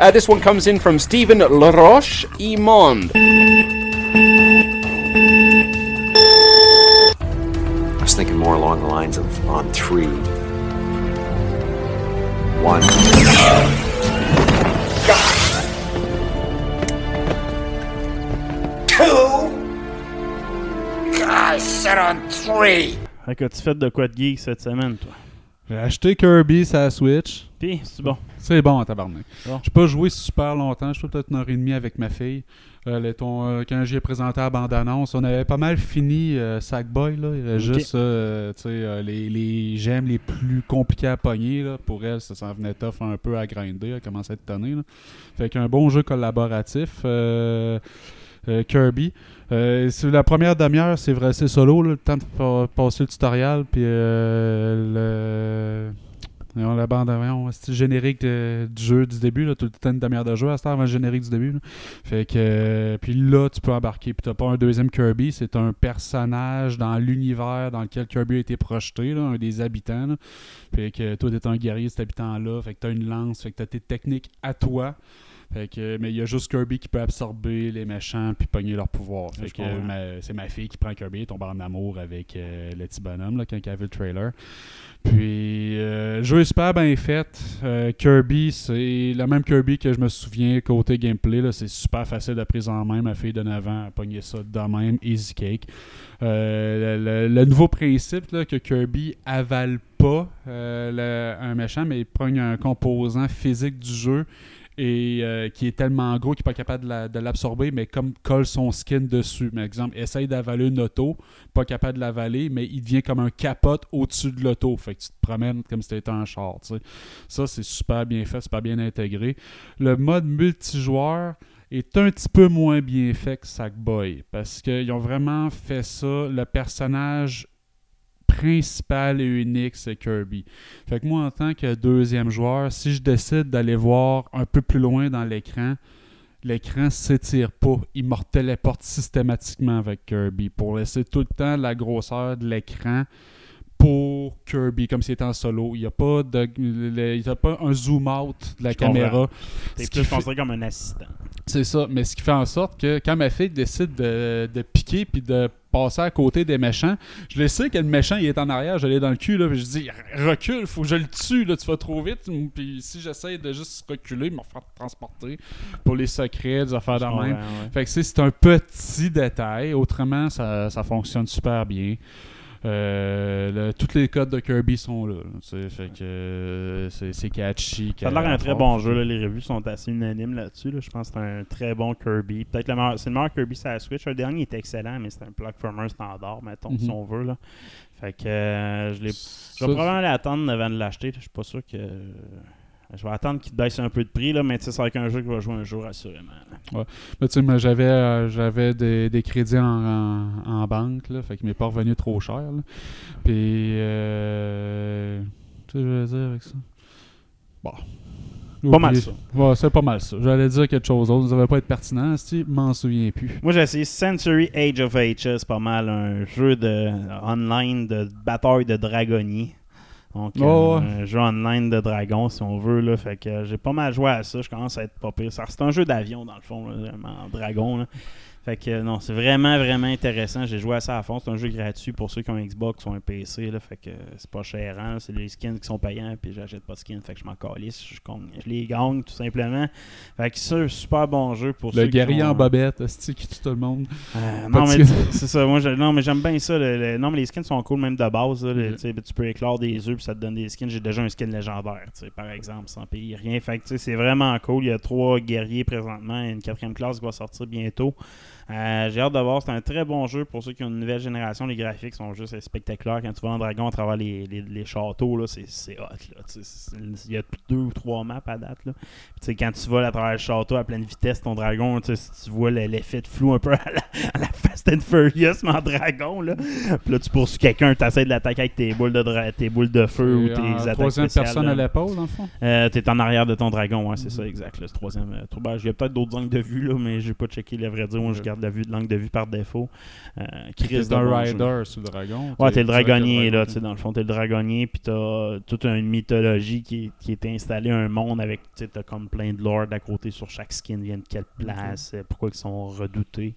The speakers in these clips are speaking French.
Uh, this one comes in from Stephen Laroche Imond. I was thinking more along the lines of on three. One. Two. I said on three. Fait que tu fais de quoi de geek cette semaine, toi? J'ai acheté Kirby sur la Switch. Puis, c'est bon. C'est bon, tabarnak. Bon. J'ai pas joué super longtemps. Je suis peut-être une heure et demie avec ma fille. Euh, le- ton, euh, quand j'ai présenté la bande-annonce, on avait pas mal fini euh, Sackboy. Là. Il y avait juste euh, euh, les, les gemmes les plus compliquées à pogner. Là. Pour elle, ça s'en venait tough un peu à grinder. Elle commençait à être tonnée. Fait qu'un bon jeu collaboratif. Euh, Kirby. Euh, la première demi-heure, c'est vrai, c'est solo, là, le temps de pa- passer le tutoriel, puis euh, la bande, voyons, c'est le générique du jeu du début, là, tout le une demi-heure de jeu à cette avant le générique du début. là. Fait que, puis là, tu peux embarquer, puis t'as pas un deuxième Kirby, c'est un personnage dans l'univers dans lequel Kirby a été projeté, là, un des habitants. là. Fait que toi, t'es un guerrier, cet habitant-là, fait que t'as une lance, fait que t'as tes techniques à toi. Fait que, mais il y a juste Kirby qui peut absorber les méchants puis pogner leur pouvoir. Fait Je que comprends. ma- c'est ma fille qui prend Kirby, tombe en amour avec euh, le petit bonhomme là, quand elle a vu le trailer. Puis, euh, le jeu est super bien fait. Euh, Kirby, c'est le même Kirby que je me souviens côté gameplay. là, C'est super facile de prise en main. Ma fille de 9 ans a pogné ça de même, easy cake. Euh, le, le- le nouveau principe là, que Kirby avale pas le- un méchant, mais il prend un composant physique du jeu et euh, qui est tellement gros qu'il n'est pas capable de la- de l'absorber, mais comme colle son skin dessus. Par exemple, essaye d'avaler une auto, pas capable de l'avaler, mais il devient comme un capote au-dessus de l'auto. Fait que tu te promènes comme si c'était un char. tu. Ça, c'est super bien fait, super bien intégré. Le mode multijoueur est un petit peu moins bien fait que Sackboy, parce qu'ils ont vraiment fait ça. Le personnage principal et unique, c'est Kirby. Fait que moi, en tant que deuxième joueur, si je décide d'aller voir un peu plus loin dans l'écran, l'écran s'étire pas. Il me téléporte systématiquement avec Kirby pour laisser tout le temps la grosseur de l'écran pour Kirby, comme s'il était en solo. Il n'y a, pas de- il a pas un zoom out de la Je caméra. T'es Ce qui plus considéré comme un assistant. c'est ça, mais ce qui fait en sorte que quand ma fille décide de, de piquer puis de passer à côté des méchants, je le sais que le méchant il est en arrière, je l'ai dans le cul, là, puis je dis recule, faut que je le tue, là, tu vas trop vite. Puis si j'essaie de juste reculer, me faire transporter pour les secrets, des affaires de même. ouais. Fait que c'est c'est un petit détail, autrement ça, ça fonctionne super bien. Euh, tous les codes de Kirby sont là. fait que euh, c'est catchy. Ça a l'air un très fort. bon jeu. là. Les revues sont assez unanimes là-dessus. là. Je pense que c'est un très bon Kirby. Peut-être le c'est le meilleur Kirby sur la Switch. Le dernier est excellent, mais c'est un platformer standard, mettons, si Mhm. on veut. Là. Fait que euh, je, l'ai- je vais probablement l'attendre avant de l'acheter. Je suis pas sûr que. Je vais attendre qu'il baisse un peu de prix, là, mais sais, c'est avec un jeu que je vais jouer un jour, assurément. là. Mais tu sais, j'avais, euh, j'avais des, des crédits en, en, en banque, là, fait qu'il m'est pas revenu trop cher. là. Puis, euh, tu sais, je veux dire avec ça. Bon. Pas mal ça. Ouais, c'est pas mal ça. J'allais dire quelque chose d'autre. Ça va pas être pertinent, si m'en souviens plus. Moi, j'ai essayé Century Age of Ages, pas mal un jeu de online de bataille de dragonniers. Donc, Oh, euh, un jeu online de dragons, si on veut. Là, fait que euh, j'ai pas mal joué à ça. Je commence à être pas pire. C'est un jeu d'avion, dans le fond, là, vraiment, en dragon. là. Fait que non, c'est vraiment, vraiment intéressant. J'ai joué à ça à fond. C'est un jeu gratuit pour ceux qui ont un Xbox ou un PC. Là, fait que euh, c'est pas cher. hein. C'est les skins qui sont payants. Puis j'achète pas de skins. Fait que je m'en calisse. Je, les gagne, tout simplement. Fait que c'est un super bon jeu pour Le ceux qui guerrier ont, en bobette, c'est qui tue tout le monde. euh, non, mais c'est ça. Moi, je- non, mais j'aime bien ça. le- le- non, mais les skins sont cool, même de base. là, le- Mhm. tu peux éclore des œufs puis ça te donne des skins. J'ai déjà un skin légendaire, par exemple, sans payer rien. Fait que, tu sais, c'est vraiment cool. Il y a trois guerriers présentement et une quatrième classe qui va sortir bientôt. Euh, J'ai hâte de voir. C'est un très bon jeu pour ceux qui ont une nouvelle génération. Les graphiques sont juste spectaculaires. Quand tu vas en dragon à travers les, les, les châteaux, là, c'est hot. Là, il y a deux ou trois maps à date. Là. Puis, quand tu voles à travers le château à pleine vitesse, ton dragon, tu sais, si tu vois le- l'effet de flou un peu à la, à la Fast and Furious, mais en dragon. Là. Puis là, tu poursuis quelqu'un, tu essaies de l'attaquer avec tes boules de, tes boules de feu ou tes en attaques troisième personne là. à l'épaule, dans le fond? Euh, t'es en arrière de ton dragon, ouais, c'est ça, exact. Le troisième. euh, ben, Il y a peut-être d'autres angles de vue, là, mais j'ai pas checké, le vrai dire. Moi, je garde la vue de l'angle de vue par défaut. Euh, Chris C'est un de rider sur le dragon. Ouais, t'es le dragonnier, là, tu sais, dans le fond, t'es le dragonnier, puis t'as toute une mythologie qui est, qui est installée, un monde avec, tu sais, t'as comme plein de lore à côté sur chaque skin, vient de quelle place, euh, pourquoi ils sont redoutés.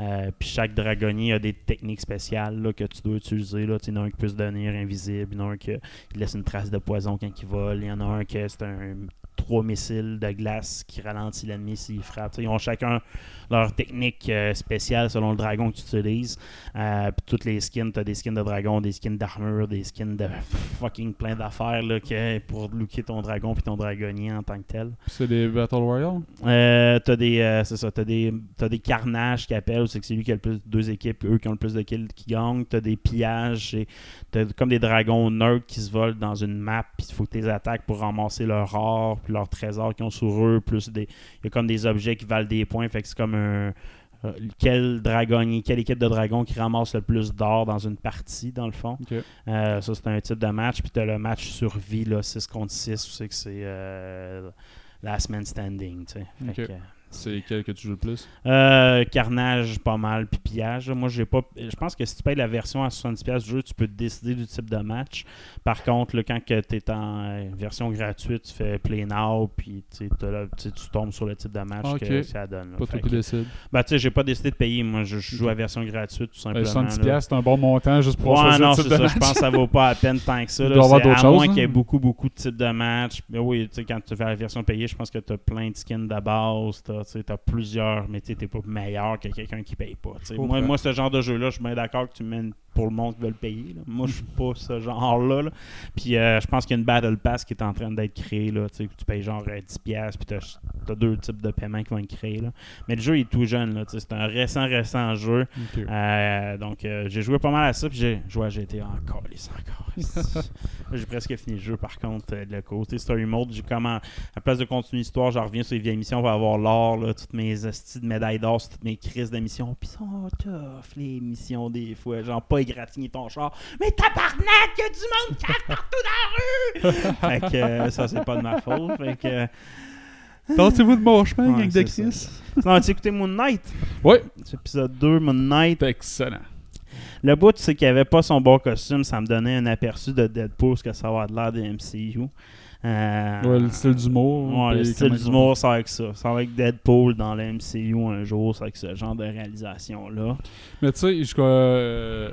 Euh, puis chaque dragonnier a des techniques spéciales là, que tu dois utiliser. Là. Il y en a un qui peut se devenir invisible, il y en a un qui qui laisse une trace de poison quand il vole, il y en a un qui c'est un trois missiles de glace qui ralentit l'ennemi s'il frappe. Ils ont chacun leur technique euh, spéciale selon le dragon que tu utilises. Euh, puis toutes les skins, tu as des skins de dragon, des skins d'armure, des skins de fucking plein d'affaires là, que- pour looker ton dragon puis ton dragonnier en tant que tel. C'est des Battle Royale? Euh, t'as des c'est ça, t'as des t'as des carnages qui appellent, c'est que c'est lui qui a le plus deux équipes, eux qui ont le plus de kills qui gagnent. T'as des pillages, et t'as comme des dragons nerds qui se volent dans une map, puis il faut que tu les attaques pour ramasser leur or, puis leurs trésors qu'ils ont sur eux, plus des il y a comme des objets qui valent des points, fait que c'est comme un euh, quel dragonnier, quelle équipe de dragons qui ramasse le plus d'or dans une partie, dans le fond. Euh, ça, c'est un type de match. Puis tu as le match survie, là, 6 contre 6. Tu sais que c'est euh, last man standing. tu sais. Fait Ok. que, C'est quel que tu joues le plus? Euh, carnage, pas mal, puis pillage. Moi, j'ai pas. Je pense que si tu payes la version à 70$ du jeu, tu peux décider du type de match. Par contre, là, quand tu es en euh, version gratuite, tu fais Play Now, puis tu là- tombes sur le type de match que ça donne. là. Pas toi qui décide. Ben, tu sais, j'ai pas décidé de payer. Moi, je, je joue à version gratuite, tout simplement. Euh, 110$, là. c'est un bon montant juste pour Ouais, choisir non, le c'est ça. match. Je pense que ça vaut pas à peine tant que ça. Il doit y avoir d'autres à choses, moins hein. qu'il y ait beaucoup, beaucoup de types de matchs. Mais oui, tu sais, quand tu fais la version payée, je pense que tu as plein de skins de base. Tu as, plusieurs, mais tu n'es pas meilleur que quelqu'un qui paye pas. Moi, moi, ce genre de jeu-là, je suis bien d'accord que tu mènes pour le monde qui veut le payer. là. Moi, je suis pas ce genre-là. là. Puis euh, je pense qu'il y a une Battle Pass qui est en train d'être créée. Là, tu sais, que tu payes genre euh, 10$, puis tu as, deux types de paiements qui vont être créés. Là. Mais le jeu est tout jeune. là, C'est un récent, récent jeu. Euh, donc, euh, j'ai joué pas mal à ça, puis j'ai joué à GTA encore, les encore. j'ai presque fini le jeu, par contre, euh, le côté Story Mode. J'ai comment, à place de continuer l'histoire, je reviens sur les vieilles missions, on va avoir l'or, là, toutes mes hosties de médailles d'or, toutes mes crises de missions. Puis sont tough, les missions, des fois. Genre, pas égratigner ton char. Mais tabarnak, y a du monde qui partout dans la rue! fait que euh, ça, c'est pas de ma faute. Fait que. Tentez-vous de mon chemin, Ouais, gang de c'est ça. Chris. As-tu écouté Moon Knight? Oui. C'est épisode 2, Moon Knight. C'est excellent. Le bout, c'est qu'il avait pas son bon costume, ça me donnait un aperçu de Deadpool, ce que ça va de l'air des MCU. Euh, Ouais, le style d'humour. ouais, le puis style comment- d'humour, c'est avec ça. C'est avec Deadpool dans le MCU un jour, c'est avec ce genre de réalisation-là. Mais tu sais, je euh,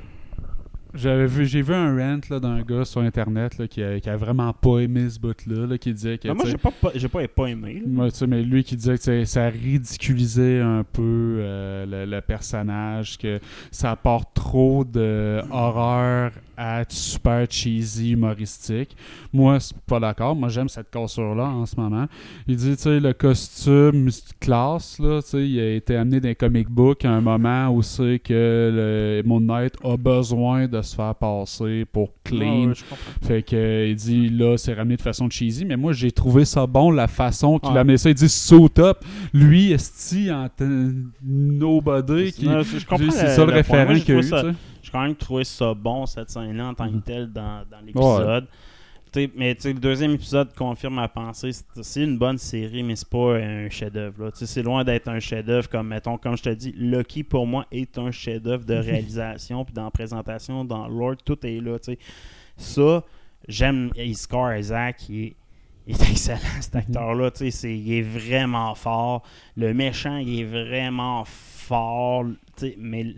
j'avais vu, j'ai vu un rant là, d'un gars sur internet là, qui, a, qui a vraiment pas aimé ce bout-là, là, qui disait que. Ben, moi, j'ai pas, pas- j'ai pas, pas aimé. moi, mais lui qui disait que ça ridiculisait un peu euh, le, le personnage, que ça apporte trop de horreur à être super cheesy, humoristique. Moi, c'est pas d'accord. Moi, j'aime cette cassure-là en ce moment. Il dit, tu sais, le costume classe, là, tu sais, il a été amené dans les comic books à un moment où c'est que le Moon Knight a besoin de se faire passer pour clean. Ouais. Fait que il dit là c'est ramené de façon cheesy, mais moi j'ai trouvé ça bon la façon qu'il Ouais. a amené ça. Il dit so top. Lui esti en nobody qui Non, je comprends c'est ça le, référent qu'il a eu. J'ai quand même trouvé ça bon, cette scène-là, en tant que Mhm. telle, dans, dans l'épisode. Mais le deuxième épisode confirme ma pensée. C'est- une bonne série, mais c'est pas un chef-d'œuvre. C'est loin d'être un chef-d'œuvre comme, mettons, comme je te dis, Lucky pour moi est un chef-d'œuvre de réalisation, puis dans la présentation, dans Lord, tout est là. Ça, j'aime Iskar Isaac, il est, il est excellent cet acteur-là. tu sais, c'est- Il est vraiment fort. Le méchant, il est vraiment fort. Mais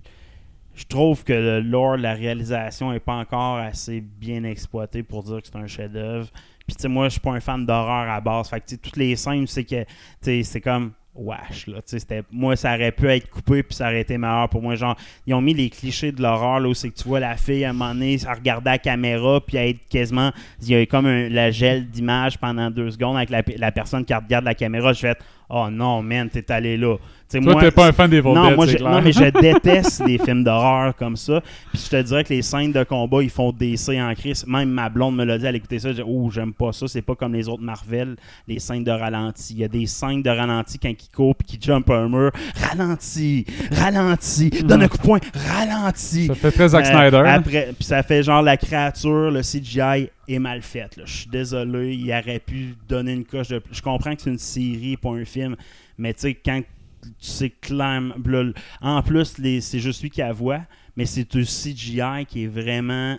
je trouve que le lore, la réalisation n'est pas encore assez bien exploité pour dire que c'est un chef-d'œuvre. Puis tu sais, moi, je suis pas un fan d'horreur à base. Fait que tu sais, toutes les scènes, c'est que c'est comme wesh là. C'était- moi, ça aurait pu être coupé puis ça aurait été meilleur pour moi. Genre, ils ont mis les clichés de l'horreur là où c'est que tu vois la fille à un moment donné à regarder la caméra puis à être quasiment, il y a comme un, la gel d'image pendant deux secondes avec la, la personne qui regarde la caméra. Je fais Oh non, man, t'es allé là. Sais, Toi, t'es pas un fan des Evil non, Dead, moi, c'est je, clair. non, mais je déteste les films d'horreur comme ça. Puis je te dirais que les scènes de combat, ils font DC en crise. Même ma blonde me l'a dit, elle écoutait ça. Je dis, oh, j'aime pas ça. C'est pas comme les autres Marvel, les scènes de ralenti. Il y a des scènes de ralenti quand ils courent puis qu'ils jump un mur. Ralenti, ralenti, donne un coup de poing, ralenti. Ça fait très Zack Euh, Snyder. hein? Après, puis ça fait genre la créature, le CGI est mal fait. là. Je suis désolé, il aurait pu donner une coche de. Je comprends que c'est une série, pas un film, mais tu sais, quand tu sais clairement. là, En plus, les- c'est juste lui qui a voix, mais c'est un CGI qui est vraiment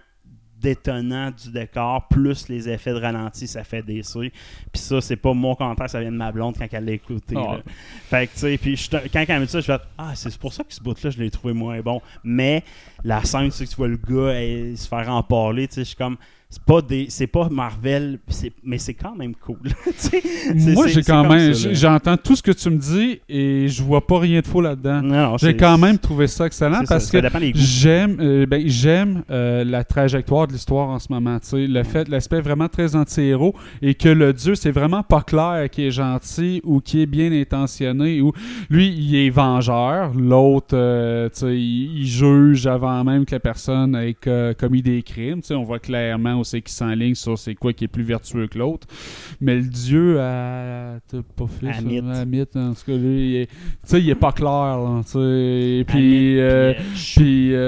détonnant du décor, plus les effets de ralenti, ça fait des Puis ça, c'est pas mon commentaire, ça vient de ma blonde quand elle l'a écouté. Ah. Fait que, tu sais, puis quand elle m'a dit ça, je fais Ah, c'est pour ça que ce bout-là, je l'ai trouvé moins bon. Mais la scène, tu sais, que tu vois le gars eh, se faire en parler, tu sais, je suis comme. C'est pas, des, c'est pas Marvel, c'est- mais c'est quand même cool. Moi, j'ai quand même. J'entends tout ce que tu me dis et je vois pas rien de faux là-dedans. J'ai quand même trouvé ça excellent ça, parce ça que j'aime euh, ben, j'aime euh, la trajectoire de l'histoire en ce moment. Le fait, l'aspect vraiment très anti-héros et que le dieu, c'est vraiment pas clair qui est gentil ou qui est bien intentionné. Ou lui, il est vengeur. L'autre, euh, il, il juge avant même que la personne ait co- commis des crimes. On voit clairement où c'est qu'il s'enligne sur c'est quoi qui est plus vertueux que l'autre. Mais le dieu, à, t'as pas fait ça, Amit. Amit, en tout cas, lui, il est- tu sais, il est pas clair. Là. Et Amit, puis, euh, puis, euh,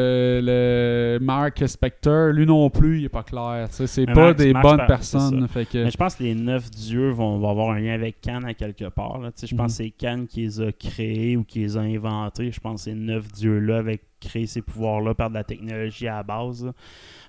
euh, le Mark Spector, lui non plus, il est pas clair. C'est pas Mark- des Mark bonnes personnes. Fait que, Mais je pense que les neuf dieux vont, vont avoir un lien avec Cannes à quelque part. Je pense que c'est Cannes qui les a créés ou qui les a inventés. Je pense que ces neuf dieux-là avaient créé ces pouvoirs-là par de la technologie à la base. là.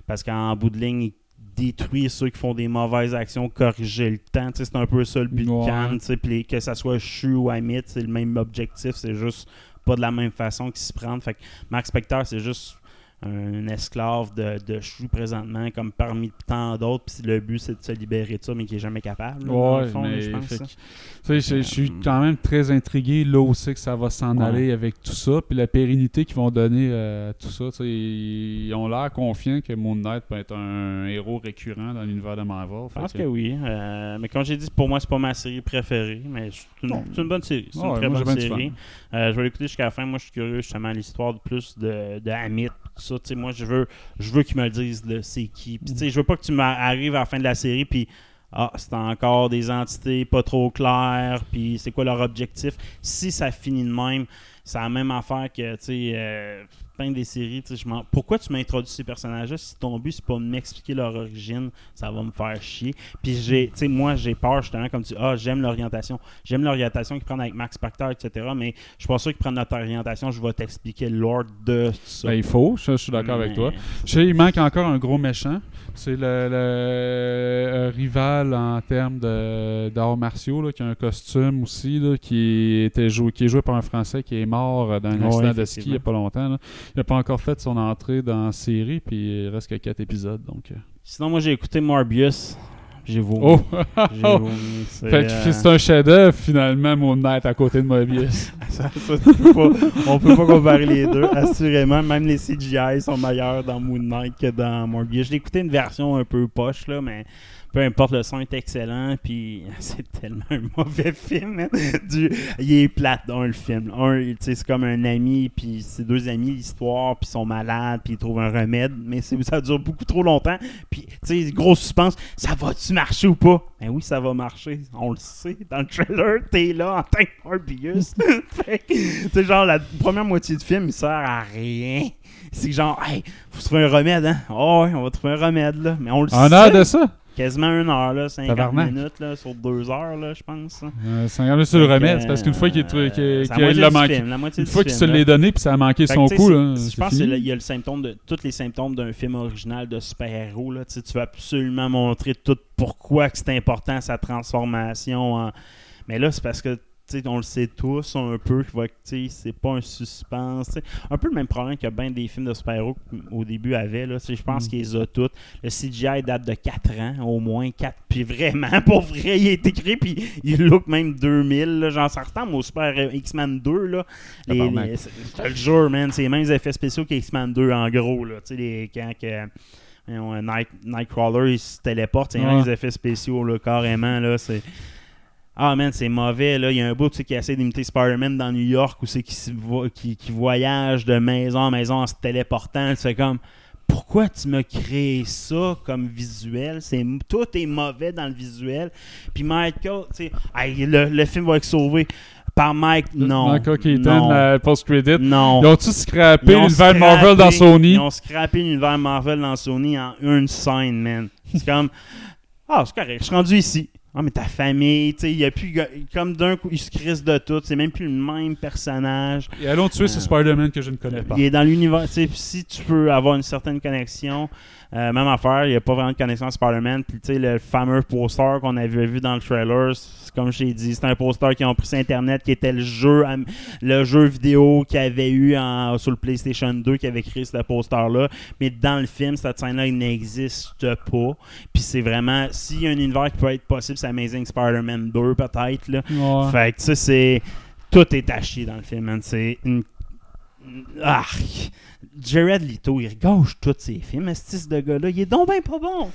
Parce qu'en bout de ligne, ils détruisent ceux qui font des mauvaises actions, corriger le temps. C'est un peu ça le but Ouais. de Cannes. que ça soit Shu ou Amit, c'est le même objectif. C'est juste pas de la même façon qu'ils se prennent. Fait que Mark Spector, c'est juste un esclave de, de chou présentement, comme parmi tant d'autres. Puis le but, c'est de se libérer de ça, mais qui est jamais capable. là, dans le Ouais, fond, là, mais je pense. que- je, je suis Euh, quand même très intrigué là où c'est que ça va s'en Ouais. aller avec tout ça, puis la pérennité qu'ils vont donner à tout ça. tu sais, Ils ont l'air confiants que Moon Knight peut être un héros récurrent dans l'univers de Marvel. Je pense que- que oui. Euh, mais comme j'ai dit, pour moi, c'est pas ma série préférée, mais c'est une, bonne série. C'est Ouais, une très bonne série. Euh, je vais l'écouter jusqu'à la fin. Moi, je suis curieux justement à l'histoire de plus de, de Amit. Ça, Tu sais, moi, je veux, je veux qu'ils me le disent, c'est qui. Puis, tu je veux pas que tu m'arrives à la fin de la série, puis ah, c'est encore des entités pas trop claires, puis c'est quoi leur objectif? Si ça finit de même, c'est la même affaire que, tu sais, euh, plein des séries, je m'en- pourquoi tu m'introduis ces personnages-là? Si ton but c'est pas de m'expliquer leur origine, ça va me faire chier. Puis j'ai, tu sais, moi j'ai peur justement comme tu, ah j'aime l'orientation, j'aime l'orientation qu'ils prennent avec Max Spector, etc. Mais je suis pas sûr qu'ils prennent notre orientation, je vais t'expliquer le lore de ça. Ben, il faut, je, je suis d'accord avec toi. Sais, il manque encore un gros méchant. C'est le, le- un rival en termes de- d'arts martiaux, là, qui a un costume aussi, là, qui, était joué, qui est joué par un Français qui est mort dans un Ouais, accident de ski il n'y a pas longtemps. là. Il n'a pas encore fait son entrée dans la série, puis il reste que 4 épisodes. Donc, euh. Sinon moi j'ai écouté Morbius, j'ai vomi. Oh! J'ai vomi. C'est, fait que euh, c'est un chef-d'œuvre, finalement, Moon Knight à côté de Mobius. Ça, ça, pas, on peut pas comparer les deux, assurément. Même les CGI sont meilleurs dans Moon Knight que dans Morbius. J'ai écouté une version un peu poche, là, mais peu importe, le son est excellent. Puis c'est tellement un mauvais film. Du, il est plate, un, le film. Un, c'est comme un ami, puis ses deux amis, l'histoire, puis ils sont malades, puis ils trouvent un remède. Mais ça dure beaucoup trop longtemps. Puis, tu sais, gros suspense, ça va-tu marcher ou pas? Ben oui, ça va marcher. On le sait. Dans le trailer, t'es là en tant que Morbius. Tu genre, la première moitié du film, il sert à rien. C'est genre, hey, faut trouver un remède, hein? Oh, ouais, on va trouver un remède, là. Mais on le En sait. heure de ça? Quasiment une heure, là, 50 Tabarnak. minutes, là, sur deux heures, là, je pense. Euh, c'est un sur le remède, c'est parce qu'une fois qu'il est- qu'il- c'est la qu'il moitié l'a du manqué. film, la moitié Une du fois qu'il se film, là. l'est donné, puis ça a manqué Fait son que, tu sais, coup, c'est- là. Je c'est pense fini. qu'il y a le symptôme de tous les symptômes d'un film original de super-héros. là. Tu sais, tu vas absolument montrer tout pourquoi que c'est important sa transformation. en- Mais là, c'est parce que tu sais, on le sait tous un peu c'est pas un suspense. tu sais. Un peu le même problème que bien des films de super-héros au début avaient. Je pense Mm. qu'ils ont toutes. Le CGI date de 4 ans, au moins 4. Puis vraiment, pour vrai, il est écrit. Puis il look même 2000. Là. Genre, ça ressemble au Super X-Men 2. Là. Les- les- je te le jure, man. C'est les mêmes effets spéciaux qu'X-Men 2, en gros. Là. Les, quand que, un Night, Nightcrawler il se téléporte, c'est les mêmes effets spéciaux, là, carrément. Là, c'est... Ah man, c'est mauvais là. Il y a un bout tu sais, qui essaie d'imiter Spider-Man dans New York où c'est qui, qui, qui voyage de maison en maison en se téléportant. Tu fais comme pourquoi tu m'as créé ça comme visuel? C'est tout est mauvais dans le visuel. Puis Michael, tu sais, hey, le, le film va être sauvé par Mike. Non. Michael Keaton, la post-credit. non. Ils ont-tu scrappé l'univers Marvel dans Sony? Ils ont scrappé l'univers Marvel dans Sony en une scène, man. C'est comme. Ah, c'est correct, je suis rendu ici. Ah, mais ta famille, tu sais, il y a plus. Comme d'un coup, il se crisse de tout. C'est même plus le même personnage. Et allons tuer ce Euh, Spider-Man que je ne connais pas. Il est dans l'univers. Tu sais, puis si tu peux avoir une certaine connexion, euh, même affaire, il n'y a pas vraiment de connexion à Spider-Man. Puis, tu sais, le fameux poster qu'on avait vu dans le trailer, comme j'ai dit, c'est un poster qui ont pris sur Internet qui était le jeu, le jeu vidéo qu'il avait eu en- sur le PlayStation 2 qui avait créé ce poster-là. Mais dans le film, cette scène-là, il n'existe pas. Puis, c'est vraiment. S'il y a un univers qui peut être possible, c'est Amazing Spider-Man 2, peut-être. Là. Ouais. Fait que, sais, c'est. Tout est à chier dans le film, man. C'est une. Ah! Jared Leto, il gauche tous ses films, ce ce de gars-là. Il est donc ben pas bon.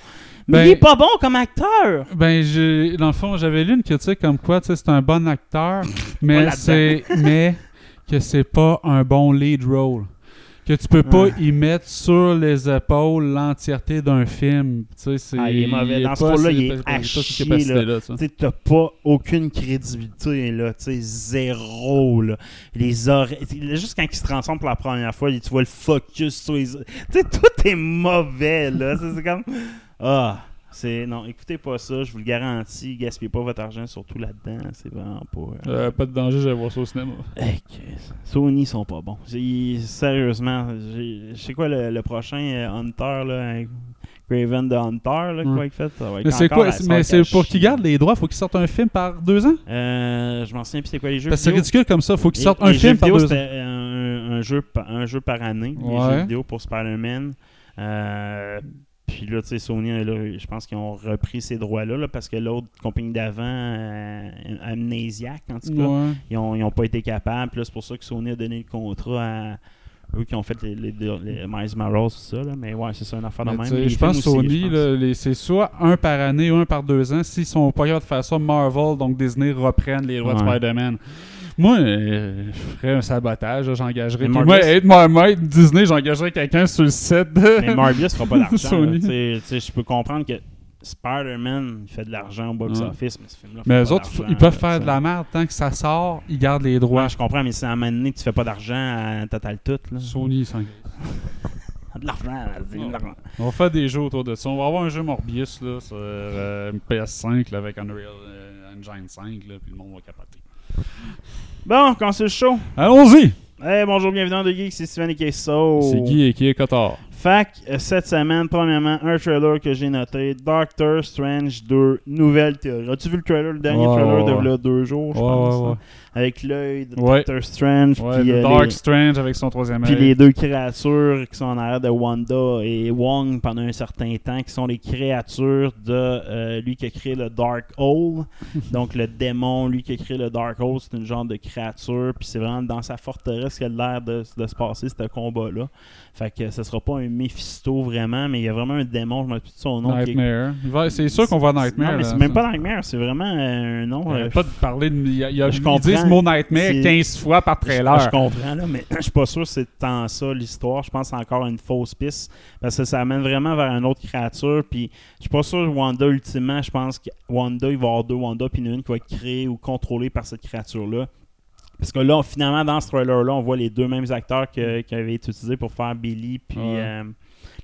Mais Ben- il est pas bon comme acteur. Ben, j'ai- dans le fond, j'avais lu une critique comme quoi, tu sais, c'est un bon acteur, mais c'est, mais que c'est pas un bon lead role. Que tu peux pas y mettre sur les épaules l'entièreté d'un film. Tu sais, c'est. Ah, il est mauvais. Dans ce ces- il est à chier, ça. Tu sais, t'as pas aucune crédibilité, là. Tu sais, zéro, là. Les oreilles. Juste quand il se transforme pour la première fois, tu vois le focus sur les. Tu sais, tout est mauvais, là. C'est comme. Ah! C'est. Non, écoutez pas ça, je vous le garantis. Gaspillez pas votre argent, surtout là-dedans. C'est vraiment pas. euh, Euh, pas de danger, j'allais voir ça au cinéma. Hey. Sony sont pas bons. Sérieusement, je sais quoi le, le prochain euh, Hunter, là, avec Craven de Hunter, là, Ouais. quoi qu'il fait. Ça va être Mais c'est quoi Mais c'est pour qu'ils gardent les droits, faut qu'ils sortent un film par deux ans? Euh, je m'en souviens plus c'est quoi les jeux Parce que c'est ridicule comme ça, faut qu'ils sortent un film par deux ans. un, un jeu, par- un jeu par année, les jeux vidéo pour Spider-Man. Euh, puis là, tu sais, Sony, là, je pense qu'ils ont repris ces droits-là là, parce que l'autre compagnie d'avant, euh, Amnesiac, en tout cas, Ouais. ils ont, ils ont pas été capables. Puis là, c'est pour ça que Sony a donné le contrat à eux qui ont fait les, les, les Miles Morales, tout ça. Là. Mais ouais, c'est ça, une affaire de même. je pense Sony, c'est soit un par année ou un par deux ans. S'ils sont pas capables de faire ça, Marvel, donc Disney, reprennent les droits de. Spider-Man. Moi, euh, je ferais un sabotage, j'engagerais. Moi, être moi, Disney, j'engagerais quelqu'un sur le set de. Mais Morbius fera pas d'argent. Je peux comprendre que Spider-Man il fait de l'argent au box-office, mais ce film-là Mais eux autres, ils peuvent faire de la merde. Tant que ça sort, ils gardent les droits. Ouais, je comprends, mais c'est à un moment donné que tu fais pas d'argent à Total Tout. Là. Sony, ça De l'argent, vas-y, de l'argent. On va faire des jeux autour de ça. On va avoir un jeu Morbius là, sur euh, PS5 là, avec Unreal euh, Engine 5, là, puis le monde va capoter. Bon, quand c'est chaud. Allons-y! Hey, bonjour, bienvenue dans The Geek, c'est Steven et Kesso. C'est Guy et qui est Cotard. Fac, euh, cette semaine, premièrement, un trailer que j'ai noté Doctor Strange 2, nouvelle théorie. As-tu vu le trailer, le dernier trailer de là, deux jours, je pense hein? Avec l'œil de Ouais. Doctor Strange, Ouais, puis euh, Dark les- Strange avec son troisième Puis les deux créatures qui sont en arrière de Wanda et Wong pendant un certain temps, qui sont les créatures de euh, lui qui a créé le Dark Hole. Donc le démon, lui qui a créé le Dark Hole, c'est une genre de créature. Puis c'est vraiment dans sa forteresse qu'il a l'air de, de se passer ce combat-là. Fait que ce sera pas un Mephisto vraiment, mais il y a vraiment un démon, je me plus de son nom. Nightmare. Va- C'est sûr qu'on voit Nightmare. Non, mais c'est même pas Nightmare, c'est vraiment euh, un nom. Il y a pas de parler de. Il y a, y a- Je comprends. Disent le mot Nightmare C'est- 15 fois par Je, trailer. je comprends, là, mais je suis pas sûr que c'est tant ça l'histoire. Je pense que c'est encore une fausse piste parce que ça amène vraiment vers une autre créature. Puis je suis pas sûr que Wanda, ultimement, je pense que Wanda, il va y avoir deux Wanda, puis a une qui va être créée ou contrôlée par cette créature-là. Parce que là, finalement, dans ce trailer-là, on voit les deux mêmes acteurs que- qui avaient été utilisés pour faire Billy puis Ouais. euh,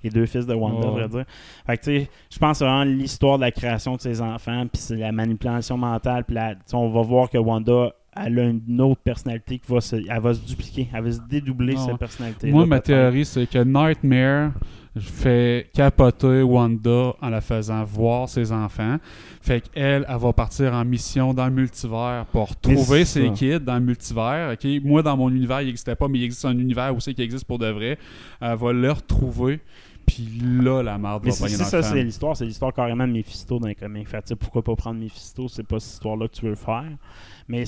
les deux fils de Wanda, à Ouais. vrai dire. Fait que, tu sais, je pense vraiment l'histoire de la création de ses enfants, puis c'est la manipulation mentale, puis on va voir que Wanda, elle a une autre personnalité qui va se, elle va se dupliquer, elle va se dédoubler Non. cette personnalité. Moi, ma théorie, c'est que Nightmare fait capoter Wanda en la faisant voir ses enfants. Fait qu'elle, elle va partir en mission dans le multivers pour trouver ses kids dans le multivers. Moi, dans mon univers, il n'existait pas, mais il existe un univers aussi qui existe pour de vrai. Elle va le retrouver. Puis là, la merde Mais va c'est ça, c'est l'histoire. C'est l'histoire carrément de Mephisto dans les comics. Fait pourquoi pas prendre Mephisto? C'est pas cette histoire-là que tu veux faire. Mais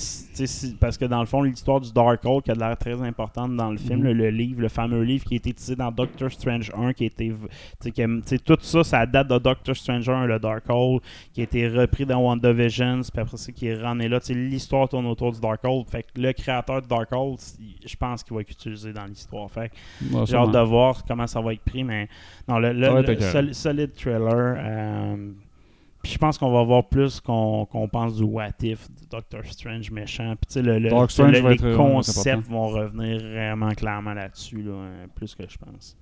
parce que dans le fond, l'histoire du Darkhold qui a de l'air très importante dans le film, Mhm. le, le livre, le fameux livre qui a été utilisé dans Doctor Strange 1, qui a été. v- tu sais, que- tu sais, tout ça, ça date de Doctor Strange 1, le Darkhold, qui a été repris dans WandaVision, puis après ça, qui est ramené là. Tu sais, L'histoire tourne autour du Darkhold. Fait que le créateur du Darkhold, je pense qu'il va être utilisé dans l'histoire. Fait que Ouais, j'ai hâte de voir comment ça va être pris, mais non, le, le- sol- solide trailer. euh, puis je pense qu'on va voir plus qu'on qu'on pense du What If, du Doctor Strange méchant. Puis tu sais, le, le- le- va les concepts vont revenir vraiment clairement là-dessus, là, euh, plus que je pense.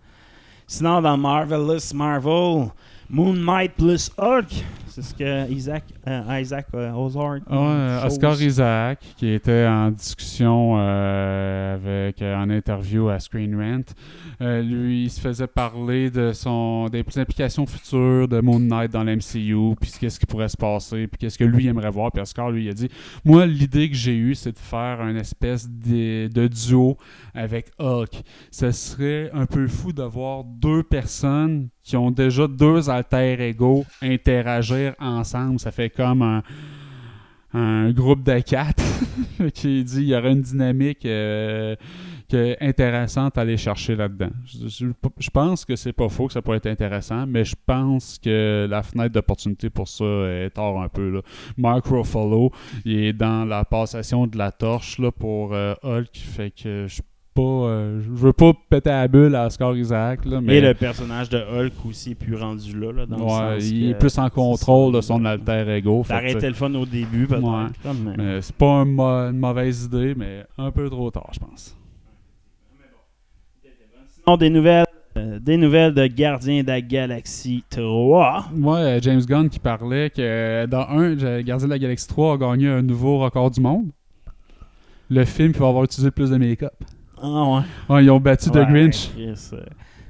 Sinon, dans Marvelous Marvel, Moon Knight plus Hulk, c'est ce que Isaac, euh, Isaac euh, Ozark. Ouais, chose. Oscar Isaac, qui était en discussion euh, avec euh, en interview à Screen Rant, euh, lui, il se faisait parler de son des implications futures de Moon Knight dans l'MCU, puis qu'est-ce qui pourrait se passer, puis qu'est-ce que lui aimerait voir. Puis Oscar lui il a dit, moi l'idée que j'ai eue, c'est de faire une espèce de, de duo avec Hulk. Ce serait un peu fou de voir deux personnes qui ont déjà deux alter ego interagir ensemble. Ça fait comme un groupe de quatre qui dit il y aurait une dynamique euh, intéressante à aller chercher là-dedans. Je pense que c'est pas faux que ça pourrait être intéressant, mais je pense que la fenêtre d'opportunité pour ça est tard un peu. Là. Mark Ruffalo il est dans la passation de la torche là, pour euh, Hulk, fait que je pas, euh, je veux pas péter la bulle à Oscar Isaac, là, mais Et le personnage de Hulk aussi est plus rendu là. là dans le ouais, sens il est plus en contrôle de son alter ego. Été le fun au début, peut-être. Ouais. là, mais- Mais c'est pas un mo- une mauvaise idée, mais un peu trop tard, je pense. Sinon, des nouvelles, euh, des nouvelles de Gardien de la Galaxie 3. Moi, euh, James Gunn qui parlait que dans un, Gardien de la Galaxie 3 a gagné un nouveau record du monde. Le film qui va avoir utilisé le plus de make-up. Ah ouais. Ouais, ils ont battu The Ouais, Grinch. Chris, euh,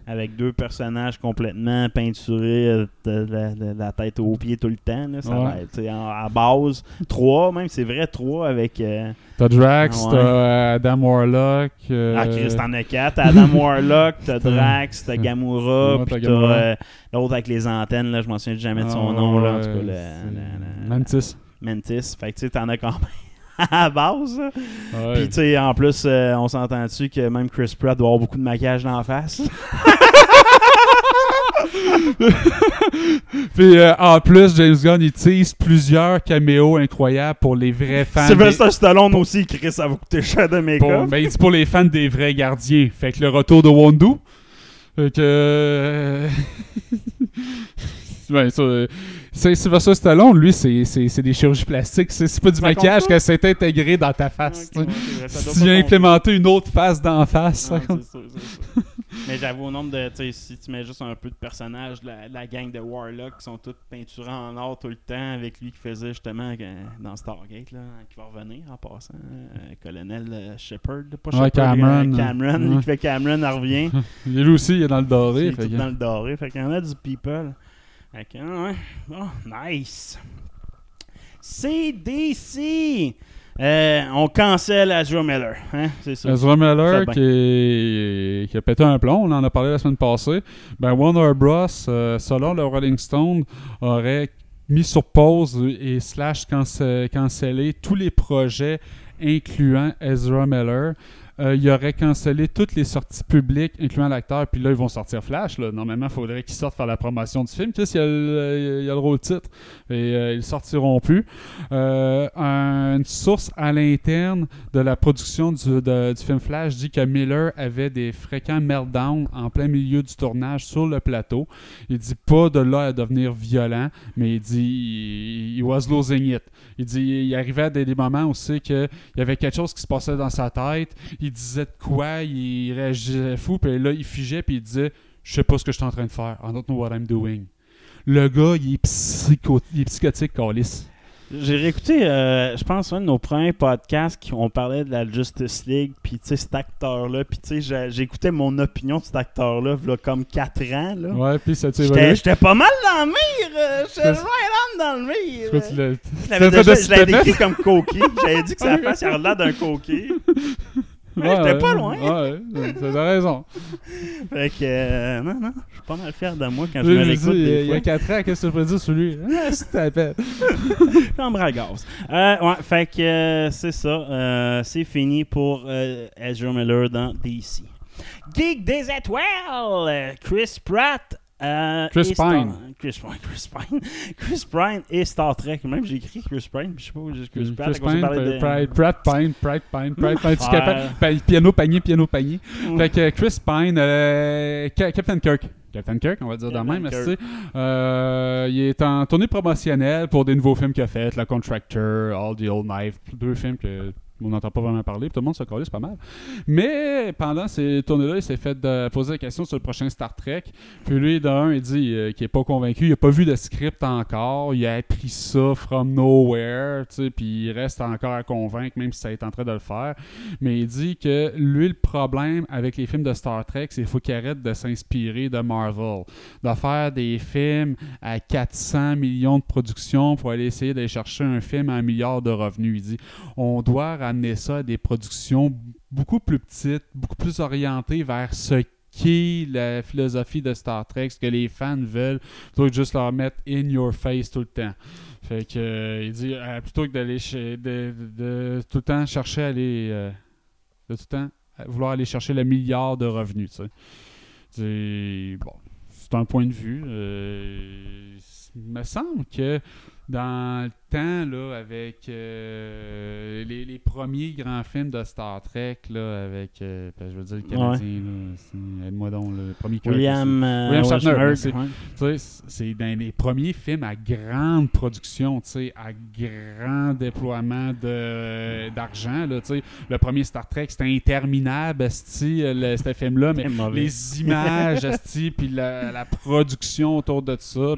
avec deux personnages complètement peinturés euh, de, la- de la tête aux pieds tout le temps. Là, ça Ouais. en- à base. Trois, même, c'est vrai, trois avec. euh, T'as Drax, Ah ouais. t'as euh, Adam Warlock. euh, Ah, Chris, t'en as quatre. T'as Adam Warlock, t'as Drax, t'as Gamora, Ouais, puis t'as euh, l'autre avec les antennes, là, je m'en souviens jamais de son ah, nom, là, en tout cas, le- c'est- le- le- Mantis. Mantis. Fait que tu sais, t'en as quand même à la base. Ouais. Puis tu sais, en plus, euh, on s'entend dessus que même Chris Pratt doit avoir beaucoup de maquillage dans la face? Puis euh, en plus, James Gunn utilise plusieurs caméos incroyables pour les vrais fans. des- Sylvester Stallone aussi, Chris, ça va coûter cher de make-up. Pour, ben, il dit pour les fans des vrais gardiens. Fait que le retour de Wondu. Fait que. ça, euh, c'est Sylvester Stallone, lui, c'est des chirurgies plastiques. C'est pas du Ça maquillage que c'est intégré dans ta face. Ouais, si tu viens compter. implémenter une autre face d'en face. ça Ouais, compte. sûr. Mais j'avoue, au nombre de. Si tu mets juste un peu de personnages la, la gang de Warlock qui sont tous peinturés en or tout le temps, avec lui qui faisait justement euh, dans Stargate, là, qui va revenir en passant, euh, colonel euh, Shepard, pas Ouais, Shepard, Cameron. euh, Cameron, lui Ouais. qui fait Cameron, elle revient. Lui aussi, il est dans le doré. Fait tout que- dans le doré. Fait qu'il y en a du people. Que, ah ouais. Oh, nice. CDC. Euh, on cancelle Azure Miller. Hein? C'est ça. Ezra Miller qui, est- qui a pété un plomb, on en a parlé la semaine passée. Ben Warner Bros, euh, selon le Rolling Stone, aurait mis sur pause et slash cance- cancellé tous les projets incluant Ezra Miller. Euh, il aurait cancellé toutes les sorties publiques, incluant l'acteur, puis là, ils vont sortir Flash. Normalement, il faudrait qu'ils sortent faire la promotion du film. Chris, il y a le, il y a le rôle titre. Et euh, ils sortiront plus. Euh, un- une source à l'interne de la production du, du film Flash dit que Miller avait des fréquents meltdowns en plein milieu du tournage sur le plateau. Il dit pas de là à devenir violent, mais il dit il, il was losing it. Il dit il arrivait à des, moments aussi qu'il y avait quelque chose qui se passait dans sa tête. Disait de quoi, il réagissait fou, puis là il figeait, puis il disait je sais pas ce que je suis en train de faire. I don't know what I'm doing. Le gars, il est, psycho- il est psychotique, Calis. J'ai réécouté, euh, je pense, un de nos premiers podcasts qui on parlait de la Justice League, puis tu sais, cet acteur-là, puis tu sais, j'écoutais mon opinion de cet acteur-là, là, comme 4 ans, là. Ouais, puis ça t'est J'étais évolué? j'étais pas mal dans le mire! euh, J'étais right on dans le mire! Tu l'as- Je tu l'avais l'as je décrit comme coquille. J'avais dit que sa face avait l'air d'un coquille. Ouais, J'étais pas loin. Ouais, t'as raison. fait que, euh, non, non, je suis pas mal fier de moi quand je me réécoute. des Il y a 4 ans, qu'est-ce que je peux dire sur lui? Ah, si t'appelles. J'en gaz. Euh, ouais, fait que euh, c'est ça. Euh, c'est fini pour euh, Ezra Miller dans DC. Geek des étoiles! Chris Pratt. Euh, Chris Star- Pine. Chris, ouais, Chris Pine. Chris Pine et Star Trek. Même j'ai écrit Chris Pine, je sais pas où j'ai Chris Pratt. Chris Pine, de- Pride, Pratt Pine, Pride Pine, Pride Pine, Ouais. capable- pa- piano panier, piano panier. Fait que Chris Pine, euh, Ca- Captain Kirk. Captain Kirk, on va dire Captain même, merci. Euh, il est en tournée promotionnelle pour des nouveaux films qu'il a fait, La Contractor, All the Old Knife, deux films que on n'entend pas vraiment parler, tout le monde se c'est pas mal. Mais pendant ces tournées-là, il s'est fait de poser la question sur le prochain Star Trek. Puis lui, d'un, il dit euh, qu'il est pas convaincu, il a pas vu de script encore, il a appris ça from nowhere, puis il reste encore à convaincre, même si ça est en train de le faire. Mais il dit que lui, le problème avec les films de Star Trek, c'est qu'il faut qu'il arrête de s'inspirer de Marvel, de faire des films à 400 millions de productions pour aller essayer d'aller chercher un film à un milliard de revenus. Il dit on doit ça à des productions beaucoup plus petites, beaucoup plus orientées vers ce qu'est la philosophie de Star Trek, ce que les fans veulent, plutôt que juste leur mettre in your face tout le temps. Fait que euh, il dit euh, plutôt que d'aller de, tout le temps chercher à aller euh, de tout le temps vouloir aller chercher le milliard de revenus. C'est- bon, c'est un point de vue. euh, il me semble que dans temps, là, avec euh, les, les premiers grands films de Star Trek, là, avec, euh, ben, je veux dire, le Canadien, c'est- aide-moi donc, le premier William, euh, William Shatner, merci. ouais. c'est dans les premiers films à grande production, à grand déploiement d'argent. Le premier Star Trek, c'était interminable, ce film-là, mais les images, puis la, la production autour de ça,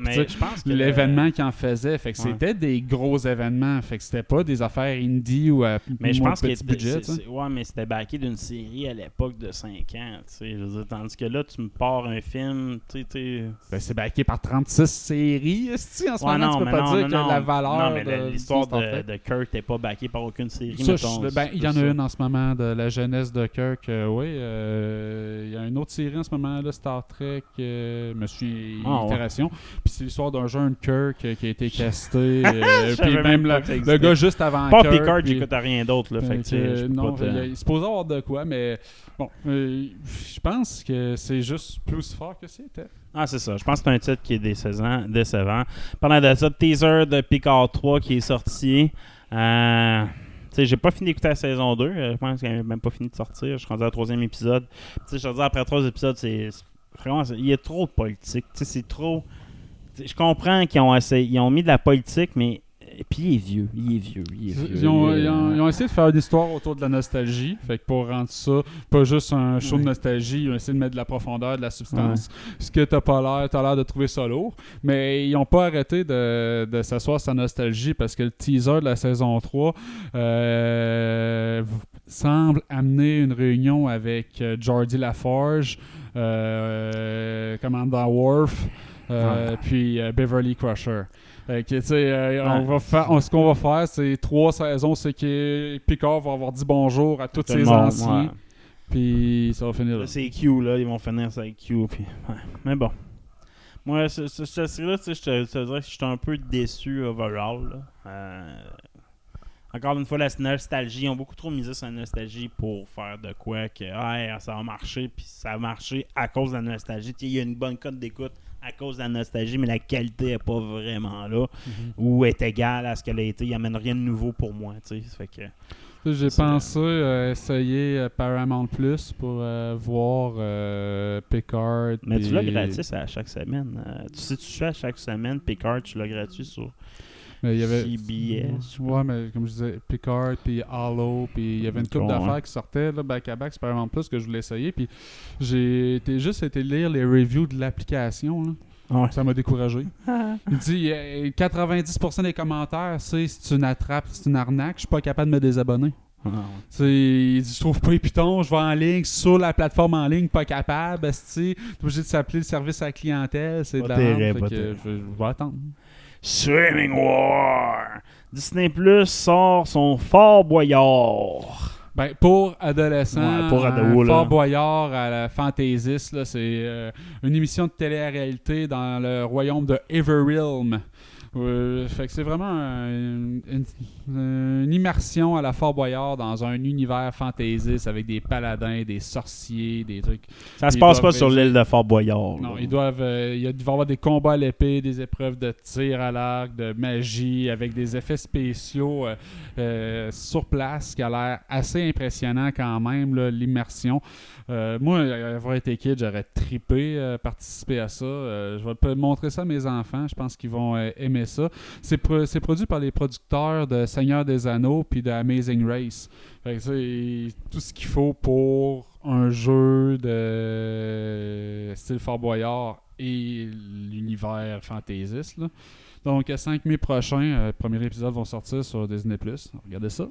l'événement qu'il en faisait, fait que Ouais. c'était des gros événements, fait que c'était pas des affaires indie ou à Mais je pense petit budget. ouais, mais c'était backé d'une série à l'époque de 5 ans, tu sais, je veux dire, tandis que là tu me pars un film, tu sais, tu sais, Ben, c'est backé par 36 séries, en ce Ouais, moment, non, tu peux pas non, dire non, que la valeur mais l'histoire de, de Kurt n'est pas backée par aucune série. Ça, mettons, je- ben, il y en a une en ce moment de la jeunesse de Kirk, euh, oui. euh, Il y a une autre série en ce moment, là, Star Trek, euh, Monsieur Ah, ouais. Puis c'est l'histoire d'un jeune Kirk euh, qui a été casté. euh, puis même le gars juste avant Pas. Picard, j'écoute à rien d'autre, là, fait que, non, pas te- il, se pose avoir de quoi, mais bon, euh, je pense que c'est juste plus fort que c'était. Ah, c'est ça. Je pense que c'est un titre qui est décevant. décevant. Parlant de ça, teaser de Picard 3 qui est sorti. Euh, tu sais, j'ai pas fini d'écouter la saison 2. Euh, Je pense qu'elle n'a même pas fini de sortir. Je suis rendu au troisième épisode. Tu sais, je veux dire, après trois épisodes, c'est. Vraiment, il y a trop de politique. Tu sais, c'est trop. Je comprends qu'ils ont, essayé- ils ont mis de la politique, mais. Et puis il est vieux. Il est vieux. Il est vieux. Ils ont, Il est- ils ont- ils ont essayé de faire une histoire autour de la nostalgie. Fait que pour rendre ça pas juste un show de nostalgie, ils ont essayé de mettre de la profondeur, de la substance. Ce que t'as pas l'air, t'as l'air de trouver ça lourd. Mais ils ont pas arrêté de, de s'asseoir sur la nostalgie parce que le teaser de la saison 3 euh, semble amener une réunion avec euh, Jordi Laforge, euh, Commandant Worf, euh, puis Beverly Crusher. Fait que, euh, on Ouais. va faire, on- ce qu'on va faire, c'est trois saisons, c'est que Picard va avoir dit bonjour à tous ses monde, anciens, ouais. puis ça va finir là. Là, c'est Q, là. Ils vont finir ça avec Q. Puis, ouais. Mais bon. Moi, ce- ce- cette série-là, je te, dirais que je suis un peu déçu overall. là. Euh, encore une fois, la nostalgie. Ils ont beaucoup trop misé sur la nostalgie pour faire de quoi que ça va marcher. Puis ça a marché à cause de la nostalgie. Il y a une bonne cote d'écoute à cause de la nostalgie, mais la qualité n'est pas vraiment là. Ou est égale à ce qu'elle a été. Il amène rien de nouveau pour moi. Tu sais. Fait que. J'ai pensé euh, essayer euh, Paramount Plus pour euh, voir euh, Picard. Mais tu l'as gratis à chaque semaine. Tu sais, tu fais à chaque semaine Picard, tu l'as gratuit sur Mais il y avait... CBS. Ouais, mais comme je disais, Picard, puis Hollow, puis il y avait une couple d'affaires qui sortaient là, back à back, c'est Paramount Plus que je voulais essayer. Puis j'ai été juste été lire les reviews de l'application. là. Ouais. Ça m'a découragé. Il dit euh, 90% des commentaires, c'est c'est une attrape, c'est une arnaque, je suis pas capable de me désabonner. Ah, ouais. Tu il dit, je trouve pas les pitons, je vais en ligne, sur la plateforme en ligne, pas capable. T'es obligé de s'appeler le service à la clientèle, c'est de Pas la terrible, merde, fait pas que terrible. je, je vais attendre. Streaming War! Disney Plus sort son Fort Boyard. Ben, pour adolescents, Ouais, pour ado, un là. Fort Boyard à la Fantaisiste, c'est euh, une émission de télé-réalité dans le royaume de Everrealm. Euh, fait que c'est vraiment un- une, une immersion à la Fort Boyard dans un univers fantaisiste avec des paladins, des sorciers, des trucs. Ça se Ils passe doivent pas sur l'île de Fort Boyard. Non, là. ils doivent. euh, il va y avoir des combats à l'épée, des épreuves de tir à l'arc, de magie, avec des effets spéciaux euh, euh, sur place qui a l'air assez impressionnant quand même, l'immersion. Euh, moi, avoir été kid, j'aurais trippé euh, participer à ça. Je vais montrer ça à mes enfants. Je pense qu'ils vont euh, ça. C'est pro- produit par les producteurs de Seigneur des Anneaux puis de Amazing Race. C'est tout ce qu'il faut pour un jeu de style Fort Boyard et l'univers fantaisiste. là. Donc, à 5 mai prochain, euh, le premier épisode vont sortir sur Disney+. Regardez ça.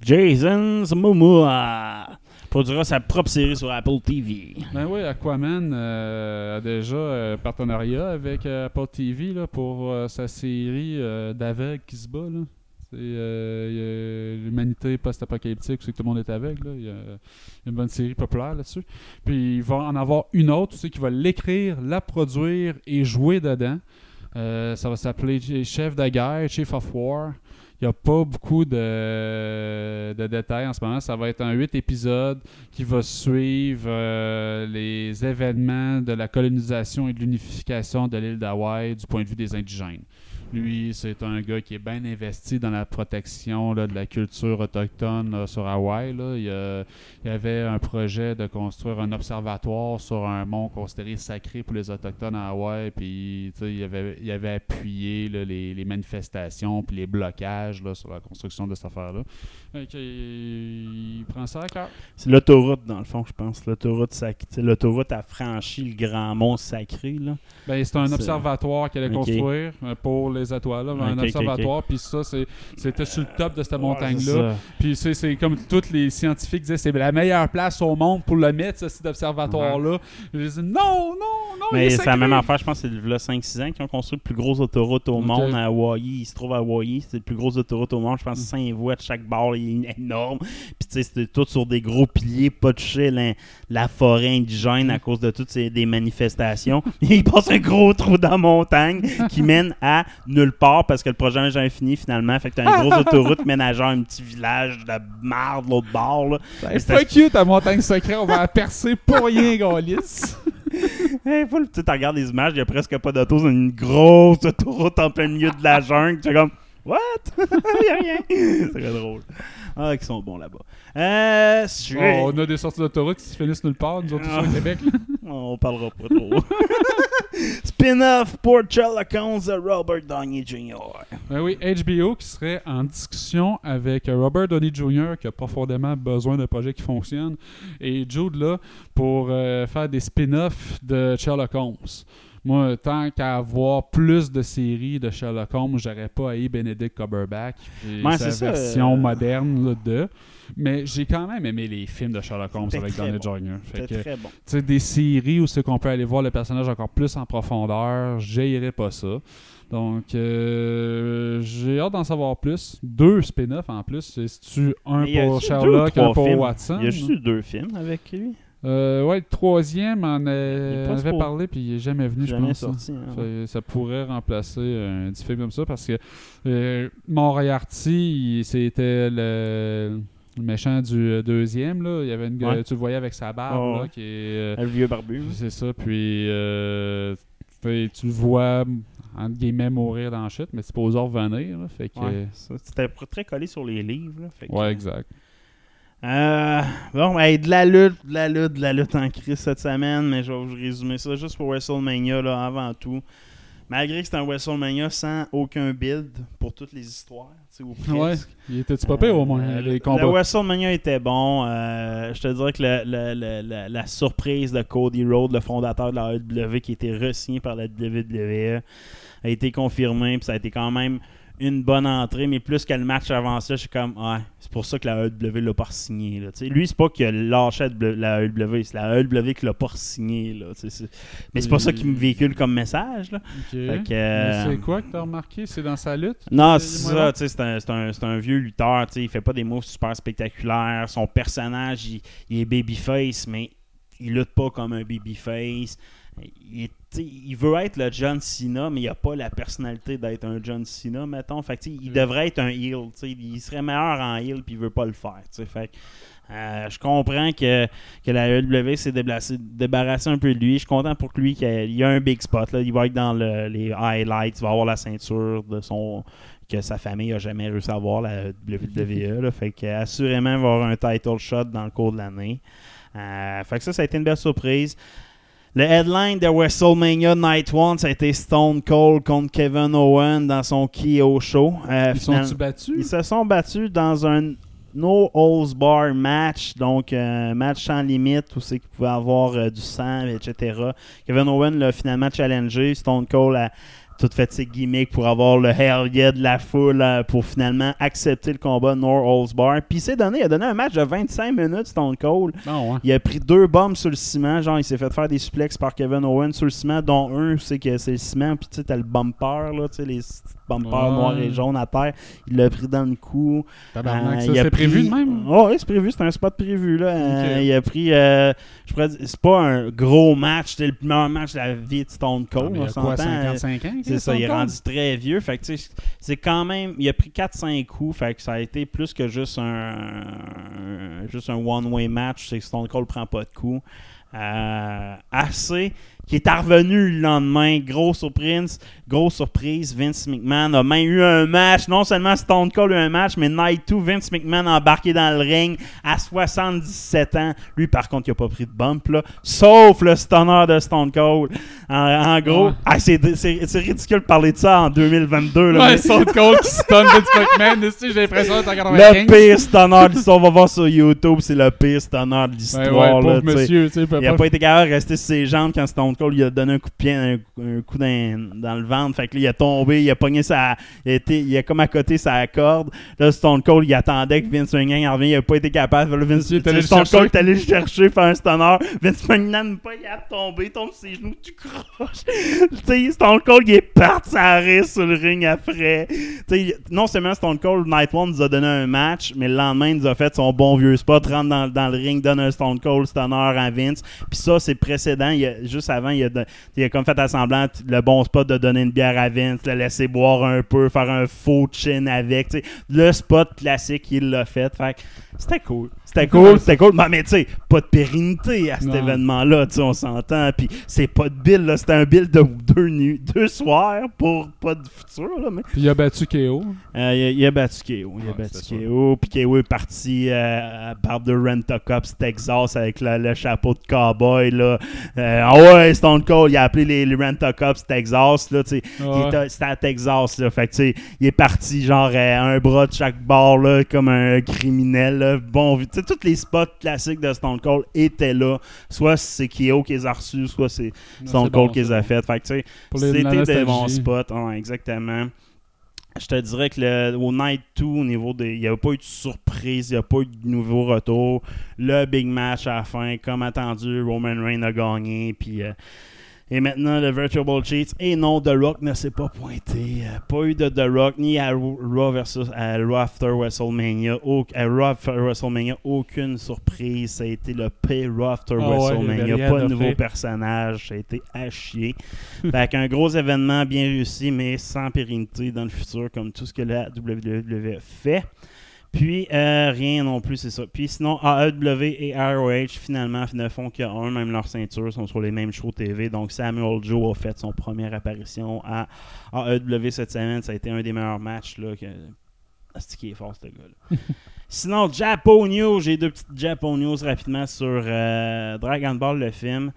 Jason Momoa produira sa propre série sur Apple TV. Ben oui, Aquaman euh, a déjà un partenariat avec euh, Apple TV là, pour euh, sa série euh, d'aveugles qui se bat. là. C'est euh, l'humanité post-apocalyptique, c'est que tout le monde est aveugle. Il y, a une bonne série populaire là-dessus. Puis il va en avoir une autre aussi qui va l'écrire, la produire et jouer dedans. Euh, ça va s'appeler Chef de guerre, Chief of War. Il n'y a pas beaucoup de, détails en ce moment. Ça va être un 8 épisodes qui va suivre euh, les événements de la colonisation et de l'unification de l'île d'Hawaï du point de vue des indigènes. Lui, c'est un gars qui est bien investi dans la protection là, de la culture autochtone là, sur Hawaï. là. Il, y avait un projet de construire un observatoire sur un mont considéré sacré pour les Autochtones à Hawaï. Puis, il avait, il avait appuyé les, les manifestations puis les blocages sur la construction de cette affaire-là. Il prend ça à cœur. C'est l'autoroute, dans le fond, je pense. L'autoroute, sac- tu sais, l'autoroute a franchi le grand mont sacré. Ben, c'est un observatoire qu'elle allait construire euh, pour les étoiles. là. un observatoire, puis ça, c'est- c'était sur le top de cette montagne-là. Puis c'est, c'est comme tous les scientifiques disaient, c'est la meilleure place au monde pour le mettre, ce site d'observatoire-là. J'ai dit, non, non, non, Mais est c'est la même affaire, je pense que c'est le 5-6 ans qu'ils ont construit le plus gros autoroute au monde à Hawaii. Il se trouve à Hawaii, c'est le plus gros autoroute au monde. Je pense Mm. 5 voies de chaque bord, il est énorme. Puis tu sais, c'était tout sur des gros piliers, pas touché la, la forêt indigène à cause de toutes ces des manifestations. Il passe un gros trou dans la montagne qui mène à nulle part parce que le projet n'est jamais fini finalement. Fait que t'as une grosse autoroute genre un petit village de marde de l'autre bord. Là. Ben, fuck you, ta montagne secrète, on va la percer pour rien, Gaulis. Hey, tu regardes les images, il n'y a presque pas d'auto, c'est une grosse autoroute en plein milieu de la jungle. Tu es comme, what? Il n'y a rien. C'est drôle. Ah, ils sont bons là-bas. Euh, Oh, on a des sorties d'autoroute qui se finissent nulle part, nous autres, Ah. au Québec. là. On parlera pas trop. Spin-off pour Sherlock Holmes de Robert Downey Jr. Ben oui, HBO qui serait en discussion avec Robert Downey Jr. qui a profondément besoin d'un projet qui fonctionne et Jude là pour euh, faire des spin-offs de Sherlock Holmes. Moi, tant qu'à avoir plus de séries de Sherlock Holmes, j'aurais pas haï Benedict Cumberbatch et Ouais, sa ça, version euh, moderne là, de. Mais j'ai quand même aimé les films de Sherlock Holmes avec Downey bon. Jr. Fait que, très bon. tu sais, des séries où c'est qu'on peut aller voir le personnage encore plus en profondeur, j'haïrais pas ça. Donc, euh, j'ai hâte d'en savoir plus. Deux spin-offs en plus. C'est-tu un Mais pour Sherlock, un pour films? Watson? Il y a juste eu deux films avec lui? Euh, ouais, le troisième euh, pas avait parlé, puis il est jamais venu, je pense. sorti. hein. Ça, ça pourrait remplacer un petit film comme ça parce que euh, Moriarty, c'était le, le méchant du euh, deuxième. Là. Il y avait une, Ouais. Tu le voyais avec sa barbe, Oh, là, qui est. euh, Le vieux barbu. c'est ça, puis euh, tu le vois, entre guillemets, mourir dans la chute, mais c'est pas aux revenir. Là, fait que, Ouais, ça, C'était très collé sur les livres. Là, fait que- ouais, exact. Euh, bon, hey, de la lutte, de la lutte, de la lutte en crise cette semaine, mais je vais vous résumer ça juste pour WrestleMania là, avant tout. Malgré que c'est un WrestleMania sans aucun build pour toutes les histoires, ou Ouais, il était-tu pas pire au moins, Euh, les le- combats? Le WrestleMania était bon. Euh, je te dirais que le- le- le- la- la surprise de Cody Rhodes, le fondateur de la AEW, qui été re-signé par la WWE, a été confirmée. Puis ça a été quand même une bonne entrée, mais plus que le match avant ça, je suis comme, ouais, c'est pour ça que la AEW l'a pas signé. Là. Lui, c'est pas qu'il a lâché la AEW, c'est la AEW qui l'a pas signé. Là. C'est- Mais c'est pas ça qu'il me véhicule comme message. Là. Mais euh, c'est quoi que t'as remarqué? C'est dans sa lutte? Non, c'est ça, c'est un, c'est un- c'est un vieux lutteur, il fait pas des moves super spectaculaires. Son personnage, il, il est babyface, mais il lutte pas comme un babyface. Il, veut être le John Cena, mais il a pas la personnalité d'être un John Cena, mettons. Fait que, il devrait être un heel, il serait meilleur en heel, puis il veut pas le faire. Fait que, euh, je comprends que, que la AEW s'est débarrassée un peu de lui. Je suis content pour lui qu'il y a un big spot. Là. Il va être dans le- les highlights, il va avoir la ceinture de son que sa famille a jamais réussi à avoir, la WWE. là. Fait que, assurément, il va avoir un title shot dans le cours de l'année. Euh, fait que ça, ça a été une belle surprise. Le headline de WrestleMania Night 1, ça a été Stone Cold contre Kevin Owen dans son KO show. Euh, Ils sont-tu battus? Ils se sont battus dans un No Holds Bar match, donc un match sans limite où c'est qu'il pouvait avoir euh, du sang, etc. Kevin Owen l'a finalement challengé. Stone Cold a tout fait ses gimmicks pour avoir le hell yeah de la foule euh, pour finalement accepter le combat No Holds Bar. Puis il s'est donné, il a donné un match de 25 minutes, Stone Cold. Ah ouais. Il a pris deux bombes sur le ciment. Genre, il s'est fait faire des suplexes par Kevin Owen sur le ciment, dont un, c'est que c'est le ciment. Puis tu sais, t'as le bumper, là, tu sais, les bumpers Ouais. noirs et jaunes à terre. Il l'a pris dans le cou. Euh, il a c'est prévu de même? Oh, oui, c'est prévu. C'est un spot prévu. Là. Euh, il a pris. euh, je pourrais dire, c'est pas un gros match. C'était le meilleur match de la vie de Stone Ah, Cold. mais il on a quoi, s'entend, euh, 55 ans c'est ça, il est rendu très vieux. Fait que, c'est quand même. Il a pris 4-5 coups. Fait que ça a été plus que juste un, un- juste un one-way match. C'est que Stone Cold prend pas de coups. Euh, assez. Qui est revenu le lendemain. Gros surprise. Grosse surprise. Vince McMahon a même eu un match. Non seulement Stone Cold a eu un match, mais Night 2, Vince McMahon a embarqué dans le ring à 77 ans. Lui, par contre, il a pas pris de bump. Là, sauf le stunner de Stone Cold. En, en gros, Ouais. ah, c'est ridicule de parler de ça en 2022. Là, Ouais, mais- Stone Cold qui stun Vince McMahon. ici, J'ai l'impression d'être en le 95. pire stunner de l'histoire. On va voir sur YouTube. C'est le pire stunner de l'histoire. ouais, il peut Il a pas- pas été capable de rester sur ses jambes quand Stone Cold lui a donné un coup de pied, un, un coup dans, dans le ventre. Fait que là, il a tombé, il a pogné sa. Il a, été, il a comme à côté sa corde. Là, Stone Cold, il attendait que Vince McMahon il revient. Il a pas été capable. Là, Vince, Il est allé Stone chercher. Cold est allé le chercher, faire un stunner. Vince McMahon n'a pas capable de tomber, il tombe sur ses genoux, tu croches. tu sais, Stone Cold, il est parti à rire sur le ring après. Tu sais, non seulement Stone Cold, Night One nous a donné un match, mais le lendemain, il nous a fait son bon vieux spot, rentre dans, dans le ring, donne un Stone Cold stunner à Vince. Puis ça, c'est précédent. Il a- juste avant, il a, a comme fait à semblant le bon spot de donner une bière à Vince, le laisser boire un peu, faire un faux chin avec. Le spot classique, il l'a fait. C'était cool. C'était cool, c'était cool. Mais, mais tu sais, pas de pérennité à cet événement-là, tu sais, on s'entend. Puis c'est pas de bill, là. C'était un bill de deux, nuits, deux soirs pour pas de futur, là. Mais Puis il a battu KO. euh, il, a, il a battu KO. Il a battu KO. Puis KO est parti euh, à part de Rent a Cups Texas avec le, le chapeau de cowboy. Là. Euh, ah ouais, Stone Cold, il a appelé les, les Rent a Cups Texas. Là, tu sais. Ouais. C'était à Texas. Là. Fait que, tu sais, il est parti genre un bras de chaque bord là, comme un criminel. là. Bon, tu sais, tous les spots classiques de Stone Cold étaient là. Soit c'est KO qui les a reçus, soit c'est Stone Cold bon, qui les a fait. Fait que, tu sais, c'était des bons spots. Ouais, exactement. Je te dirais que le, au Night 2, au niveau des. Il n'y a pas eu de surprise, il n'y a pas eu de nouveau retour. Le big match à la fin, comme attendu, Roman Reigns a gagné. Puis. euh, et maintenant, le Virtual Cheats. Et non, The Rock ne s'est pas pointé. Euh, pas eu de The Rock, ni à Raw versus à Raw After WrestleMania. Au- à Raw After WrestleMania, aucune surprise. Ça a été le pire Raw After Ah WrestleMania. pas de nouveau faire. personnage. Ça a été à chier. fait qu'un gros événement bien réussi, mais sans pérennité dans le futur, comme tout ce que la WWE fait. Puis, euh, rien non plus, c'est ça. Puis sinon, AEW et ROH, finalement, ne font qu'un, même leur ceinture, sont sur les mêmes shows TV. Donc, Samuel Joe a fait son première apparition à AEW cette semaine. Ça a été un des meilleurs matchs. Là, que... C'est qui est fort, ce gars-là. Sinon, Japo News, j'ai deux petites Japo News rapidement sur euh, Dragon Ball, le film.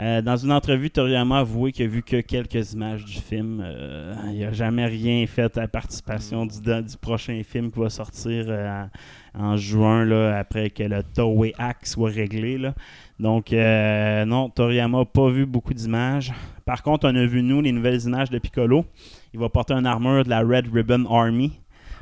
Euh, dans une entrevue, Toriyama a avoué qu'il a vu que quelques images du film. Euh, il n'a jamais rien fait à la participation du, du prochain film qui va sortir euh, en, juin, là, après que le Toei Act soit réglé. Là. Donc, non, Toriyama n'a pas vu beaucoup d'images. Par contre, on a vu, nous, les nouvelles images de Piccolo. il va porter une armure de la Red Ribbon Army.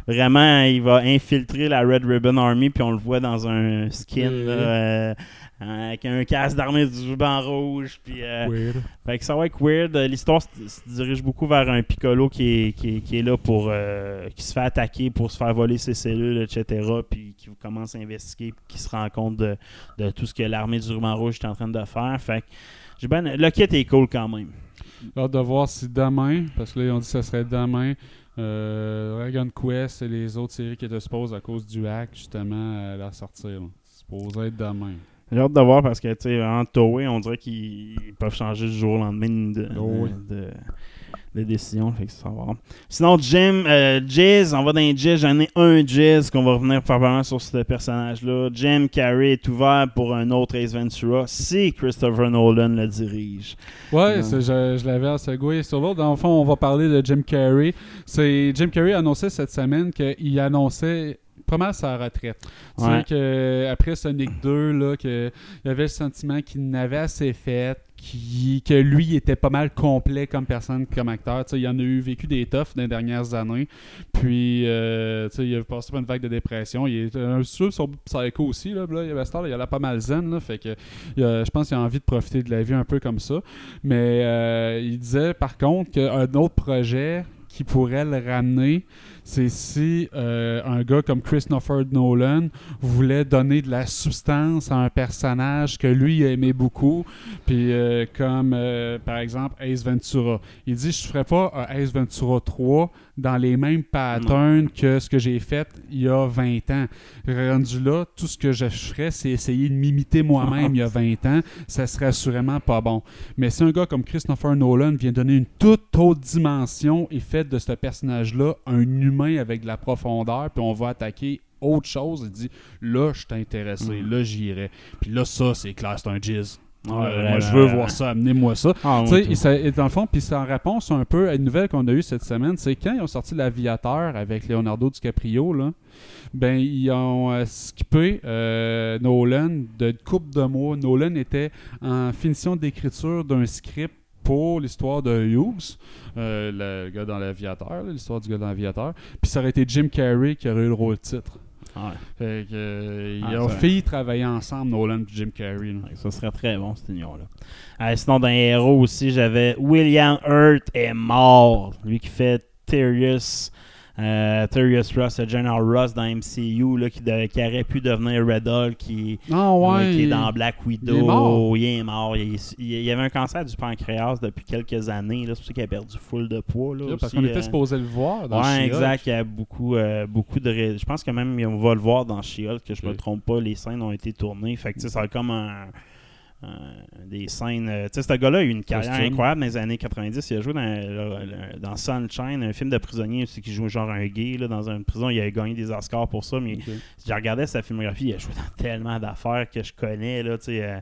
Vraiment, il va infiltrer la Red Ribbon Army, puis on le voit dans un skin là. Euh, avec un casque d'armée du ruban rouge. Puis, euh, Weird. fait que ça va être weird. Euh, L'histoire se, dirige beaucoup vers un Piccolo qui est, qui est, qui est là pour. euh, qui se fait attaquer pour se faire voler ses cellules, etc. Puis qui commence à investiguer, puis qui se rend compte de, de tout ce que l'armée du ruban rouge est en train de faire. Fait que ben, le kit est cool quand même. J'ai hâte de voir si demain, parce que là, ils ont dit que ça serait demain, euh, Dragon Quest et les autres séries qui étaient supposées à cause du hack, justement, à la sortir. C'est supposé être demain. J'ai hâte de voir parce que, tu sais, en Toei, on dirait qu'ils peuvent changer du jour au lendemain de, Oh oui. de, de- de décision. Fait que ça va. Sinon, Jim, euh, Jizz, on va dans les Jizz. J'en ai un Jizz qu'on va revenir probablement sur ce personnage-là. Jim Carrey est ouvert pour un autre Ace Ventura si Christopher Nolan le dirige. Ouais, je, je l'avais à segway sur l'autre. Dans le fond, on va parler de Jim Carrey. C'est Jim Carrey a annoncé cette semaine qu'il annonçait pas mal sa retraite. Tu Ouais. sais que après Sonic 2, là, que il avait le sentiment qu'il n'avait assez fait, qui- que lui était pas mal complet comme personne, comme acteur. Tu sais, il en a eu vécu des toughs dans les dernières années. Puis, euh, tu sais, il a passé par une vague de dépression. Il est un peu sur Psycho aussi. Là, là, il avait Star, il a pas mal zen. Là, fait que, je pense qu'il a envie de profiter de la vie un peu comme ça. Mais euh, il disait par contre qu'un autre projet qui pourrait le ramener, c'est si euh, un gars comme Christopher Nolan voulait donner de la substance à un personnage que lui aimait beaucoup, puis euh, comme euh, par exemple Ace Ventura. Il dit je ferais pas Ace Ventura 3 dans les mêmes patterns que ce que j'ai fait il y a 20 ans. Rendu là, tout ce que je ferais, c'est essayer de m'imiter moi-même il y a 20 ans. Ça serait assurément pas bon. Mais si un gars comme Christopher Nolan vient donner une toute autre dimension et fait de ce personnage-là un humain avec de la profondeur, puis on va attaquer autre chose, il dit là, je suis intéressé, là, j'irai. Puis là, ça, c'est clair, c'est un jizz. Ouais, Euh, moi, je veux voir ça, amenez-moi ça. Ah, oui, et ça- et dans le fond, puis c'est en réponse un peu à une nouvelle qu'on a eue cette semaine, c'est quand ils ont sorti l'Aviateur avec Leonardo DiCaprio, là, ben ils ont euh, skippé euh, Nolan de coupe de mois. Nolan était en finition d'écriture d'un script pour l'histoire de Hughes, euh, le gars dans l'aviateur, l'histoire du gars dans l'aviateur. Puis ça aurait été Jim Carrey qui aurait eu le rôle titre. Ouais. Fait que, euh, Ah, ils ont travailler ensemble, Nolan et Jim Carrey. là. Ça serait très bon, cette union-là. Euh, sinon, dans les héros aussi, j'avais William Hurt est mort. Lui qui fait Terrius. Euh, Terrius Ross, le General Ross dans MCU, là, qui, de- qui aurait pu devenir Red Hulk, qui, Ah euh, ouais. qui est dans Black Widow. il est mort. Il est mort. Il, est- il- il avait un cancer du pancréas depuis quelques années. là. C'est pour ça qu'il a perdu full de poids. Là, Là, parce aussi, qu'on était euh. supposé le voir dans Ouais, exact. Il y a beaucoup, euh, beaucoup de. ré- Je pense que même on va le voir dans She-Hulk, que je me Ok. trompe pas, les scènes ont été tournées. Fait que ça a comme un. Un- des scènes. euh, tu sais, ce gars-là a eu une carrière Costume. incroyable dans les années 90. Il a joué dans, le- dans Sunshine, un film de prisonnier aussi qui joue genre un gay là, dans une prison. Il a gagné des Oscars pour ça. Mais Ok. si je regardais sa filmographie, il a joué dans tellement d'affaires que je connais. Là, tu sais, euh,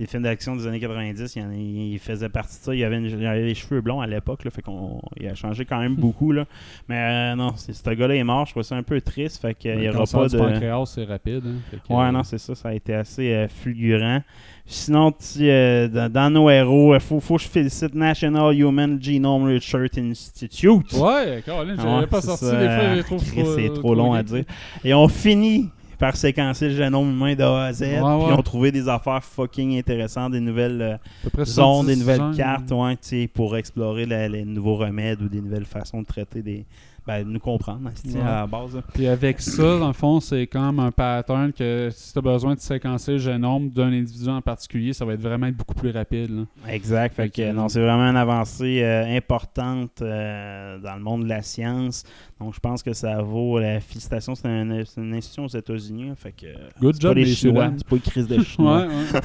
des films d'action des années 90, il, en- il faisait partie de ça. Il avait, une- il avait les cheveux blonds à l'époque, là, fait qu'on il a changé quand même beaucoup. Là. Mais euh, non, ce gars-là est mort. Je trouve ça un peu triste. Fait qu'il y Le aura pas de. pancréas, c'est rapide. hein. Que, Ouais, euh, non, c'est ça. Ça a été assez euh, fulgurant. Sinon, tu, euh, dans, dans nos héros, il faut, faut que je félicite National Human Genome Research Institute. Ouais, Colin, j'avais Ouais, pas sorti ça, des fois, je les Chris, trop. C'est trop long à dire. Et on finit par séquencer le génome humain de A à Z. Ouais, Puis ils ont trouvé des affaires fucking intéressantes, des nouvelles euh, zones, des 70 nouvelles cartes ouais, pour explorer la- les nouveaux remèdes ou des nouvelles façons de traiter des. Ben, nous comprendre, Ouais. à la base. Puis avec ça, dans le fond, c'est comme un pattern que si tu as besoin de séquencer le génome d'un individu en particulier, ça va être vraiment être beaucoup plus rapide. là. Exact. Fait Fait que, non, c'est vraiment une avancée euh, importante euh, dans le monde de la science. Donc, je pense que ça vaut la félicitation. C'est un- une institution aux États-Unis. hein, Fait que, Good job, pas les Chinois. C'est pas une crise de Chinois. Ouais, ouais.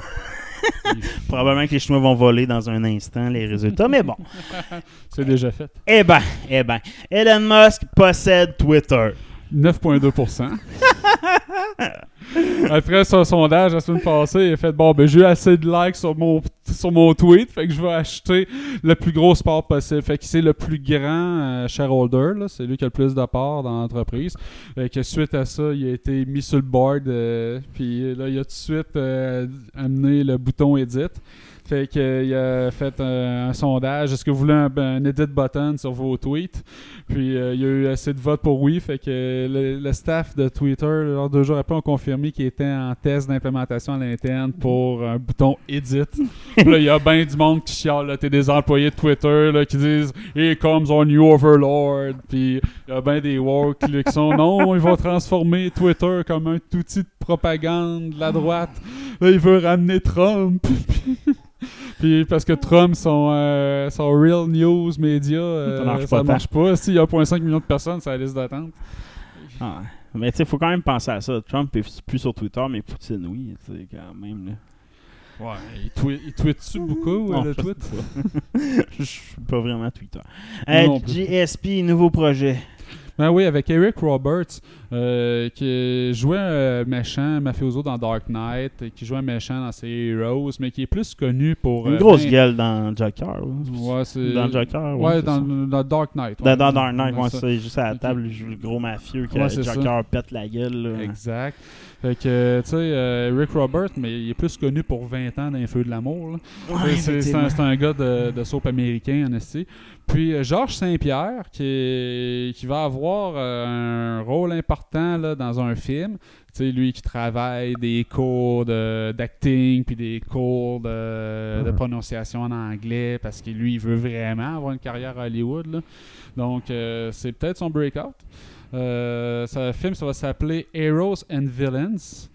Probablement que les Chinois vont voler dans un instant les résultats. Mais bon. c'est déjà fait. Eh ben, eh ben. Elon Musk possède Twitter. 9,2%. Après son sondage la semaine passée, il a fait Bon, ben j'ai eu assez de likes sur mon, sur mon tweet, fait que je vais acheter le plus gros sport possible. Fait que c'est le plus grand euh, shareholder, c'est lui qui a le plus de parts dans l'entreprise. Fait que suite à ça, il a été mis sur le board, euh, puis là, il a tout de suite euh, amené le bouton edit. Fait qu'il a fait un, sondage. Est-ce que vous voulez un, edit button sur vos tweets? Puis euh, il y a eu assez de votes pour oui. Fait que le, staff de Twitter, deux jours après, ont confirmé qu'il était en test d'implémentation à l'interne pour un bouton edit. Là, il y a bien du monde qui chiale. là. T'es des employés de Twitter là, qui disent Here comes our new overlord. Puis il y a bien des woke là, qui sont Non, ils vont transformer Twitter comme un outil de propagande de la droite. Là, il veut ramener Trump. Puis parce que Trump, son, euh, son Real News Media, euh, Ça marche ça pas marche pas. S'il y a 1,5 million de personnes la liste d'attente. Ah, Mais tu sais, faut quand même penser à ça. Trump est plus sur Twitter, mais Poutine, oui, tu quand même. Là. Ouais, il, twi- il tweet-tu beaucoup, Non, le je tweet? pas. Je suis pas vraiment Twitter. Euh, non plus. GSP, nouveau projet. Ben oui, avec Eric Roberts, euh, qui jouait un méchant mafioso dans Dark Knight, qui jouait un méchant dans ses Heroes, mais qui est plus connu pour... Une euh, grosse ben- gueule dans Joker. ouais. C'est... Dans Joker, ouais, Ouais, dans, ça. dans Dark Knight. Dans, ouais. dans Dark Knight, Ouais, ça. c'est juste à la table, le gros mafieux que Joker pète la gueule. là. Exact. Fait que, tu sais, euh, Rick Roberts, mais il est plus connu pour 20 ans dans Feux de l'amour. C'est- un, un gars de, de soap américain, en esti. Puis euh, Georges Saint-Pierre, qui, est- qui va avoir euh, un rôle important là, dans un film. Tu sais, lui qui travaille des cours de- d'acting, puis des cours de, de prononciation en anglais, parce que lui, il veut vraiment avoir une carrière à Hollywood. là. Donc, euh, c'est peut-être son breakout. Euh, le film, ça va s'appeler Heroes and Villains.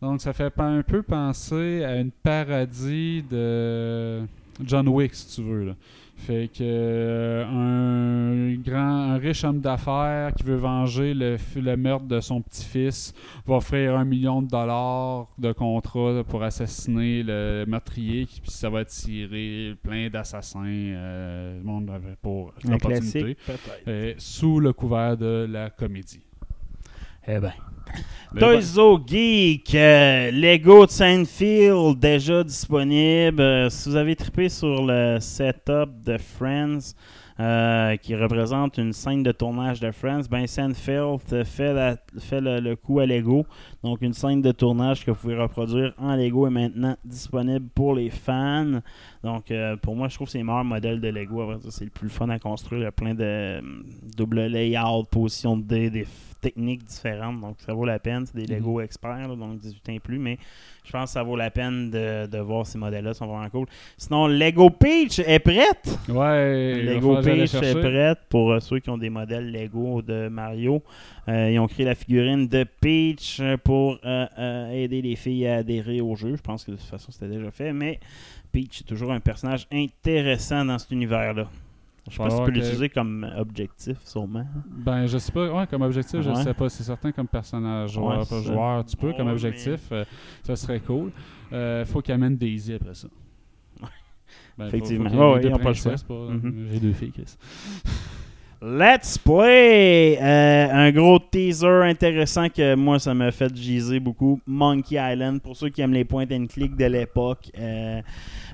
Donc, ça fait un peu penser à une parodie de John Wick, si tu veux. là. Fait que euh, un grand, un riche homme d'affaires qui veut venger le, le meurtre de son petit-fils va offrir un million de dollars de contrat pour assassiner le meurtrier, puis ça va attirer plein d'assassins, euh, le monde pour Un l'opportunité, euh, sous le couvert de la comédie. Eh ben. Toys O Geek, euh, Lego de Seinfeld, déjà disponible. Euh, si vous avez trippé sur le setup de Friends, euh, qui représente une scène de tournage de Friends, ben Seinfeld fait, la- fait le, le coup à Lego. Donc une scène de tournage que vous pouvez reproduire en Lego est maintenant disponible pour les fans. Donc euh, pour moi, je trouve que c'est le meilleur modèle de Lego. C'est le plus fun à construire. Il y a plein de euh, double layout, position de dés, des techniques différentes. Donc ça vaut la peine. C'est des Lego experts, là, donc 18 ans et plus. Mais je pense que ça vaut la peine de, de voir ces modèles-là. Sont vraiment cool. Sinon, Lego Peach est prête. Ouais, Lego Peach est prête pour euh, ceux qui ont des modèles Lego de Mario. Euh, ils ont créé la figurine de Peach pour euh, aider les filles à adhérer au jeu. Je pense que de toute façon c'était déjà fait, mais Peach est toujours un personnage intéressant dans cet univers-là. Je sais pas si tu peux l'utiliser comme objectif, sûrement. Ben, je sais pas. Ouais, comme objectif, je Ouais. sais pas. C'est certain comme personnage joueur, Ouais, pas joueur, tu peux. Ouais, comme mais- objectif, euh, ça serait cool. Euh, faut qu'il amène Daisy après ça. Ben, Effectivement. faut ils ont pas le choix. pas- Mhm. J'ai deux filles, Chris. Let's Play! Euh, un gros teaser intéressant que moi, ça m'a fait giser beaucoup. Monkey Island, pour ceux qui aiment les point and click de l'époque. Euh,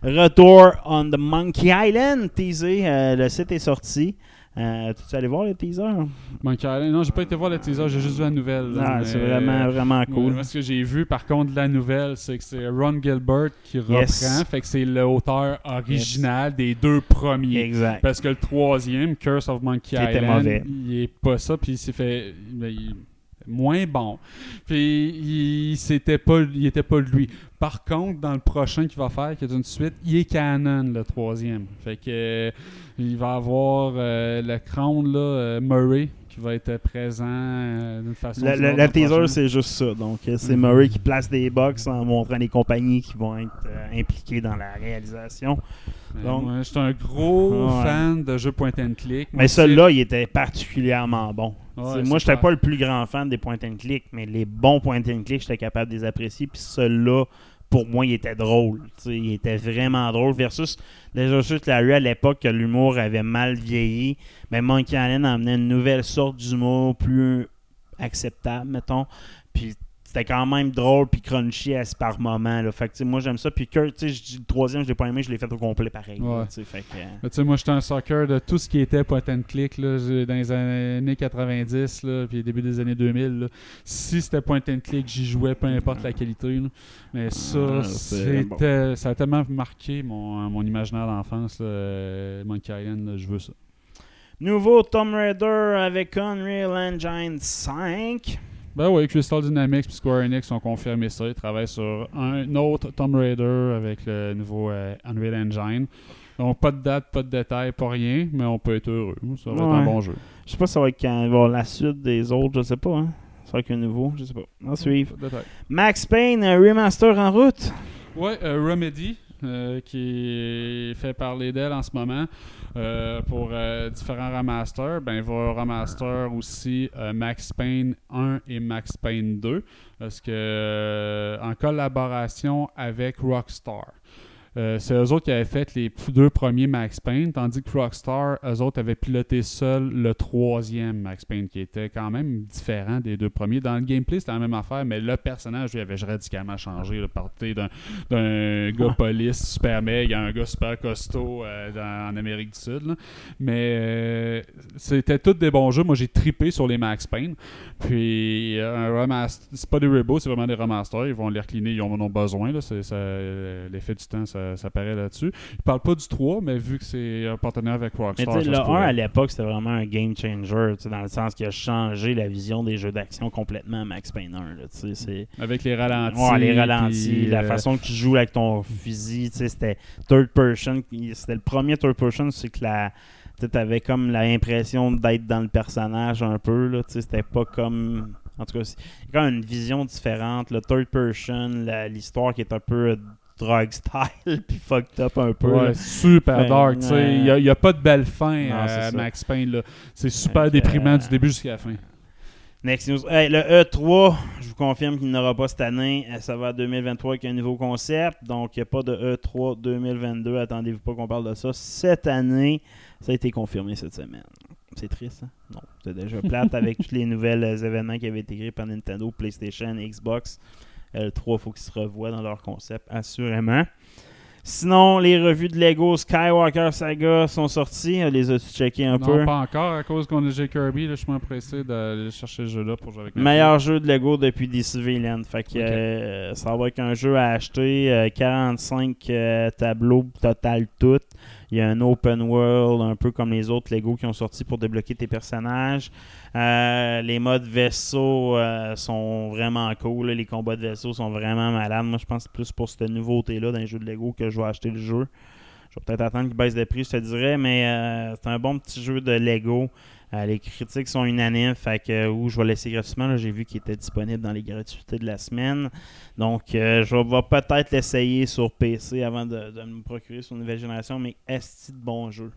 retour on the Monkey Island, teasé. Euh, le site est sorti. Euh, tu es allé voir le teaser? Island. Non, j'ai pas été voir le teaser, j'ai juste vu la nouvelle. Ah, c'est vraiment, vraiment cool. Moi, ce que j'ai vu, par contre, la nouvelle, c'est que c'est Ron Gilbert qui Yes. reprend. Fait que c'est l'auteur original des deux premiers. Exact. Parce que le troisième, Curse of Monkey Island, mauvais. il est pas ça, puis il s'est fait ben, il- moins bon. Puis il c'était pas il était pas lui. Par contre, dans le prochain qu'il va faire, qui est une suite, il est canon le troisième. Fait que euh, il va avoir euh, le crâne là euh, Murray qui va être présent euh, d'une façon. Autre le dans teaser, c'est juste ça. Donc, c'est Mhm. Murray qui place des box en montrant les compagnies qui vont être impliquées dans la réalisation. Donc- moi, je suis un gros Ouais. fan de jeux point and click. Mais celui-là, il était particulièrement bon. Ouais, moi, j'étais pas le plus grand fan des point and click, mais les bons point and click, j'étais capable de les apprécier. Puis celui-là, pour moi, il était drôle. Tu sais, il était vraiment drôle. Versus les jeux sur la rue à l'époque, que l'humour avait mal vieilli. Mais Monkey Island emmenait une nouvelle sorte d'humour plus acceptable, mettons. Puis c'était quand même drôle puis crunchy à ce par moment. Là. Fait que, moi, j'aime ça. Puis Kurt, le troisième, je l'ai pas aimé, je l'ai fait au complet pareil. là, Ouais. tu sais, fait que, euh, Mais tu sais, moi, j'étais un soccer de tout ce qui était point and click là, dans les années 90, là, puis début des années 2000. là. Si c'était point and click, j'y jouais, peu importe la qualité. là. Mais ça, Ah, c'était, ça a tellement marqué mon, mon imaginaire d'enfance. là, euh, Monkey Island, là, je veux ça. Nouveau Tomb Raider avec Unreal Engine 5. Ben oui, Crystal Dynamics et Square Enix ont confirmé ça. Ils travaillent sur un autre Tomb Raider avec le nouveau euh, Unreal Engine. Donc, pas de date, pas de détails, pas rien, mais on peut être heureux. Ça va être un bon jeu. Je sais pas si ça va être quand il va la suite des autres, je sais pas. Hein. Ça va être un nouveau, je sais pas. On suivre. Max Payne, un remaster en route. Ouais, euh, Remedy, euh, qui fait parler d'elle en ce moment euh, pour euh, différents remasters. Ben, va remaster aussi Max Payne 1 et Max Payne 2, parce en collaboration avec Rockstar. Euh, c'est eux autres qui avaient fait les deux premiers Max Payne, tandis que Rockstar, eux autres avaient piloté seul le troisième Max Payne, qui était quand même différent des deux premiers. Dans le gameplay, c'était la même affaire, mais le personnage, lui, avait radicalement changé. Là, parti d'un, d'un gars police super meg à un gars super costaud euh, dans- en Amérique du Sud. là. Mais euh, c'était tous des bons jeux. Moi, j'ai tripé sur les Max Payne. Puis, un remaster, c'est pas des reboots, c'est vraiment des remasters. Ils vont les recliner, ils en ont besoin. Là. C'est, ça- l'effet du temps, ça, ça paraît là-dessus. Ils parlent pas du 3, mais vu que c'est un partenaire avec Mais Rockstar, ça le se 1 pourrait. à l'époque, c'était vraiment un game changer, dans le sens qu'il a changé la vision des jeux d'action complètement à Max Payne 1. là. Avec les ralentis. Ouais, les ralentis, puis, la euh, façon que tu joues avec ton fusil, c'était third person. C'était le premier third person, c'est que la. Tu avais comme l'impression d'être dans le personnage un peu, là, c'était pas comme. En tout cas, c'est quand même une vision différente. Le third person, l'histoire qui est un peu euh, drug style, puis fucked up un peu. Ouais, super Fait, dark. tu sais. Il n'y a, pas de belle fin Non, à. Max Payne. là. C'est super déprimant euh, du début jusqu'à la fin. Next news. Hey, le E3, je vous confirme qu'il n'aura pas cette année. Euh, Ça va à 2023 avec un nouveau concept. Donc, il n'y a pas de E E3 2022. Attendez-vous pas qu'on parle de ça cette année. Ça a été confirmé cette semaine. C'est triste, hein? Non, c'est déjà plate avec tous les nouvelles euh, événements qui avaient été créés par Nintendo, PlayStation Xbox. Le 3, il faut qu'ils se revoient dans leur concept, assurément. Sinon, les revues de Lego Skywalker Saga sont sorties. Euh, Les as-tu checkées un non, peu? pas encore. À cause qu'on a J. Kirby, là, je suis moins pressé d'aller chercher ce jeu-là pour jouer avec Meilleur jeu de Lego depuis DC Villain. Fait que euh, ça va être un jeu à acheter. euh, 45 euh, tableaux total tout. Il y a un open world, un peu comme les autres Lego qui ont sorti pour débloquer tes personnages. Euh, les modes vaisseau euh, sont vraiment cool. Les combats de vaisseau sont vraiment malades. Moi, je pense plus pour cette nouveauté-là dans les jeux de Lego que je vais acheter le jeu. Je vais peut-être attendre qu'il baisse de prix, je te dirais, mais euh, c'est un bon petit jeu de Lego. Euh, les critiques sont unanimes, fait que euh, où je vais laisser gratuitement. J'ai vu qu'il était disponible dans les gratuités de la semaine. Donc, euh, je vais peut-être l'essayer sur PC avant de, de me procurer sur une nouvelle génération, mais est de bon jeu.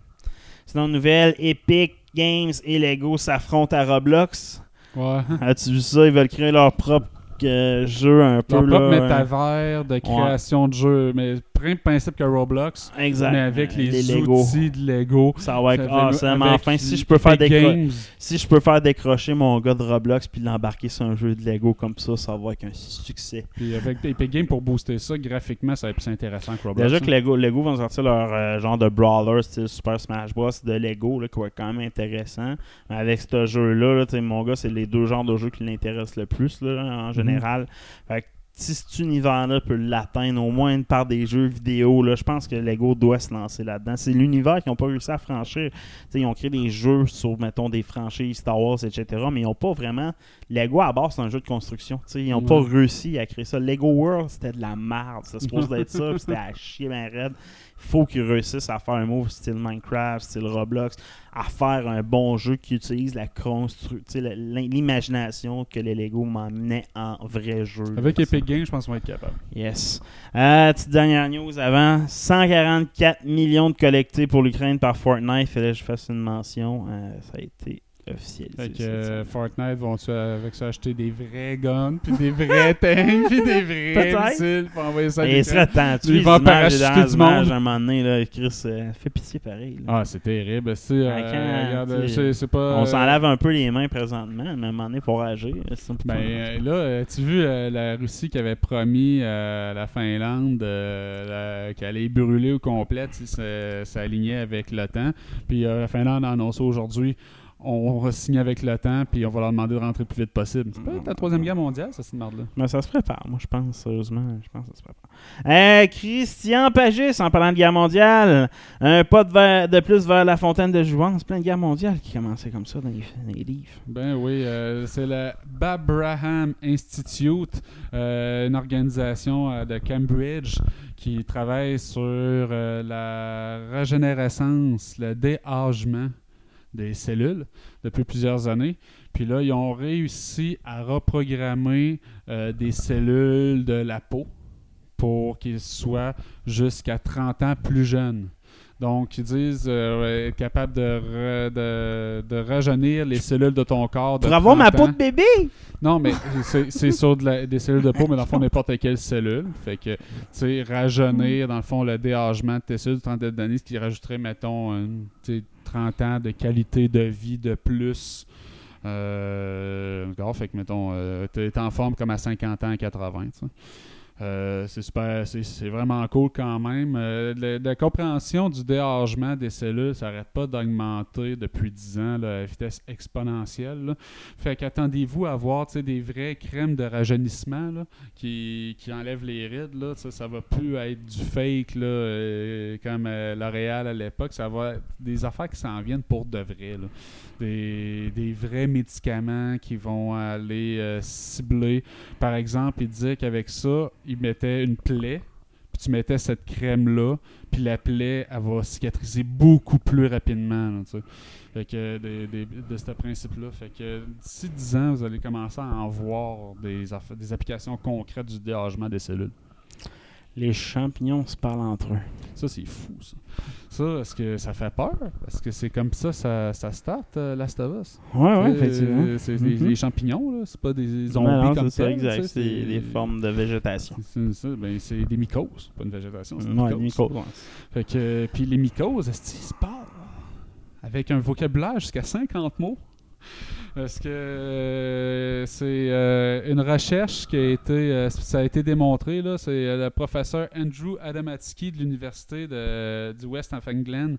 Sinon, nouvelle Epic Games et Lego s'affrontent à Roblox. Ouais. As-tu vu ça? Ils veulent créer leur propre euh, jeu un peu. Leur propre là, métavers de création de jeux, mais même principe que Roblox, Exact. mais avec les, Les Lego. outils de Lego. Ça va être Ça awesome. avec Enfin, si je peux faire Games. si je peux faire décrocher mon gars de Roblox puis l'embarquer sur un jeu de Lego comme ça, ça va être un succès. Puis avec Epic Games pour booster ça, graphiquement, ça va être plus intéressant que Roblox. Déjà que hein. Lego, Lego vont sortir leur euh, genre de brawler style Super Smash Bros de Lego là, qui va être quand même intéressant. Mais avec ce jeu-là, là, sais, mon gars, c'est les deux genres de jeux qui l'intéressent le plus là, en général. Fait que si cet univers-là peut l'atteindre au moins par des jeux vidéo, là, je pense que Lego doit se lancer là-dedans. C'est l'univers qu'ils n'ont pas réussi à franchir. Ils ont créé des jeux sur, mettons, des franchises Star Wars, etc. Mais ils n'ont pas vraiment. Lego à base, c'est un jeu de construction. Ils n'ont pas réussi à créer ça. Lego World, c'était de la merde. C'était supposé d'être ça, c'était à chier ben raide. Il faut qu'ils réussissent à faire un move style Minecraft, style Roblox, à faire un bon jeu qui utilise la l'imagination que les Lego m'emmenaient en vrai jeu. Avec là. Epic Games, je pense qu'on va être capable. Yes. Euh, petite dernière news avant. 144 millions de collectés pour l'Ukraine par Fortnite. Fallait que je fasse une mention. Euh, ça a été officialisé. Fait que euh. Fortnite vont-tu avec ça acheter des vrais guns, puis des vrais tanks, puis des vrais missiles, pour envoyer ça à Et il serait Ils vont parachuter du monde. À un moment donné, là, Chris, euh, fait pitié pareil. là. Ah, c'est terrible. C'est, euh, pas. On euh, s'en lave un peu les mains présentement, mais à un moment donné, il faut. C'est pas- Ben euh, là, euh, tu vu euh, la Russie qui avait promis euh, la Finlande euh, la- qu'elle allait brûler au complet si ça s'alignait avec l'OTAN. Puis euh, la Finlande a annoncé aujourd'hui on va signer avec l'OTAN puis on va leur demander de rentrer le plus vite possible. C'est pas la troisième guerre mondiale, ça, cette merde-là. Mais ça se prépare, moi, je pense, sérieusement. Je pense que ça se prépare. Euh, Christian Pagis, en parlant de guerre mondiale, un pas de, vers- de plus vers la fontaine de jouance. Plein de guerre mondiale qui commençait comme ça dans les, dans les livres. Ben oui, euh, c'est le Babraham Institute, euh, une organisation de Cambridge qui travaille sur la régénérescence, le déâgement des cellules depuis plusieurs années. Puis là, ils ont réussi à reprogrammer euh, des cellules de la peau pour qu'ils soient jusqu'à 30 ans plus jeunes. Donc, ils disent euh, être capable de, re- de, de rajeunir les cellules de ton corps. De Pour avoir ma 30 peau de bébé! Non, mais c'est sur de la- des cellules de peau, mais dans le fond, n'importe quelle cellule. Fait que, tu sais, rajeunir, dans le fond, le déâgement de tes cellules de trentaine d'années, ce qui rajouterait, mettons, une, tu sais, 30 ans de qualité de vie de plus. Euh, d'accord, fait que, mettons, euh, t'es en forme comme à 50 ans, 80, tu sais. Euh, c'est super, c'est- vraiment cool quand même. Euh, la, compréhension du déâgement des cellules, ça n'arrête pas d'augmenter depuis 10 ans là, à vitesse exponentielle. Fait qu'attendez-vous à voir des vraies crèmes de rajeunissement qui, qui enlèvent les rides. Là, ça va plus être du fake euh, comme L'Oréal à l'époque. Ça va être des affaires qui s'en viennent pour de vrai. Des, des vrais médicaments qui vont aller cibler. Par exemple, il disait qu'avec ça, il mettait une plaie, puis tu mettais cette crème-là, puis la plaie, elle va cicatriser beaucoup plus rapidement. que de ce principe-là. Fait que d'ici 10 ans, vous allez commencer à en voir des, applications concrètes du déâgement des cellules. Les champignons se parlent entre eux. Ça, c'est fou, ça. Ça, est-ce que ça fait peur? Est-ce que c'est comme ça ça, ça start, euh, Last of Us? Ouais, ouais, Euh, effectivement. C'est des, Mhm. champignons, là. C'est pas des zombies Non, non, comme ça, exact. C'est des formes de végétation. C'est ça, ben, c'est des mycoses, pas une végétation, c'est des Ouais, mycoses. mycoses. Fait que, euh, puis les mycoses, est-ce qu'ils se parlent? Avec un vocabulaire jusqu'à 50 mots? Est-ce que euh, c'est euh, une recherche qui a été, euh, ça a été démontré, là, c'est le professeur Andrew Adamatsky de l'Université du West of England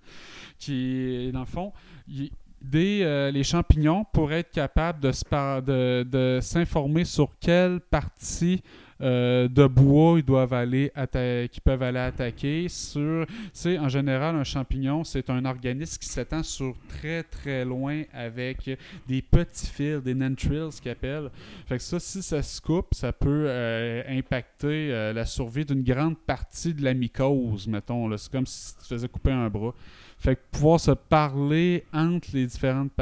qui, dans le fond, il- des, les champignons pourraient être capables de, par- de, de s'informer sur quelle partie euh, de bois ils doivent aller qu'ils peuvent aller attaquer sur c'est en général un champignon c'est un organisme qui s'étend sur très très loin avec des petits fils des nantrils qu'ils appellent. Fait que ça si ça se coupe ça peut euh, impacter euh, la survie d'une grande partie de la mycose mettons c'est comme si tu faisais couper un bras fait que pouvoir se parler entre les différentes,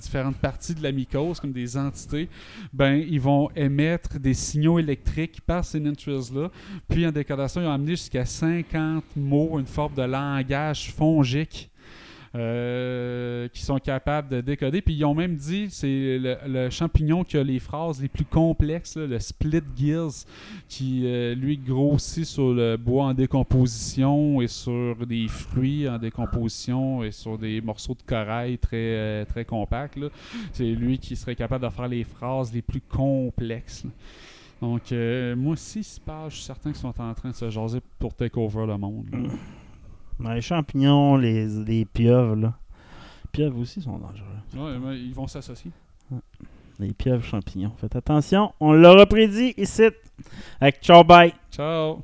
différentes parties de la mycose, comme des entités, ben, ils vont émettre des signaux électriques par ces nantrils-là. Puis en décodation, ils ont amené jusqu'à 50 mots, une forme de langage fongique. Euh, qui sont capables de décoder. Puis ils ont même dit c'est le, champignon qui a les phrases les plus complexes, le split gills, qui euh, lui grossit sur le bois en décomposition et sur des fruits en décomposition et sur des morceaux de corail très, euh, très compacts. C'est lui qui serait capable de faire les phrases les plus complexes. Donc, moi aussi, se passe, je suis certain qu'ils sont en train de se jaser pour take over le monde. là. Ouais, les champignons, les, les pieuvres, là. Les pieuvres aussi sont dangereux. Ouais, mais ils vont s'associer. Les pieuvres champignons. Faites attention, on l'aura prédit ici. Avec ciao bye. Ciao!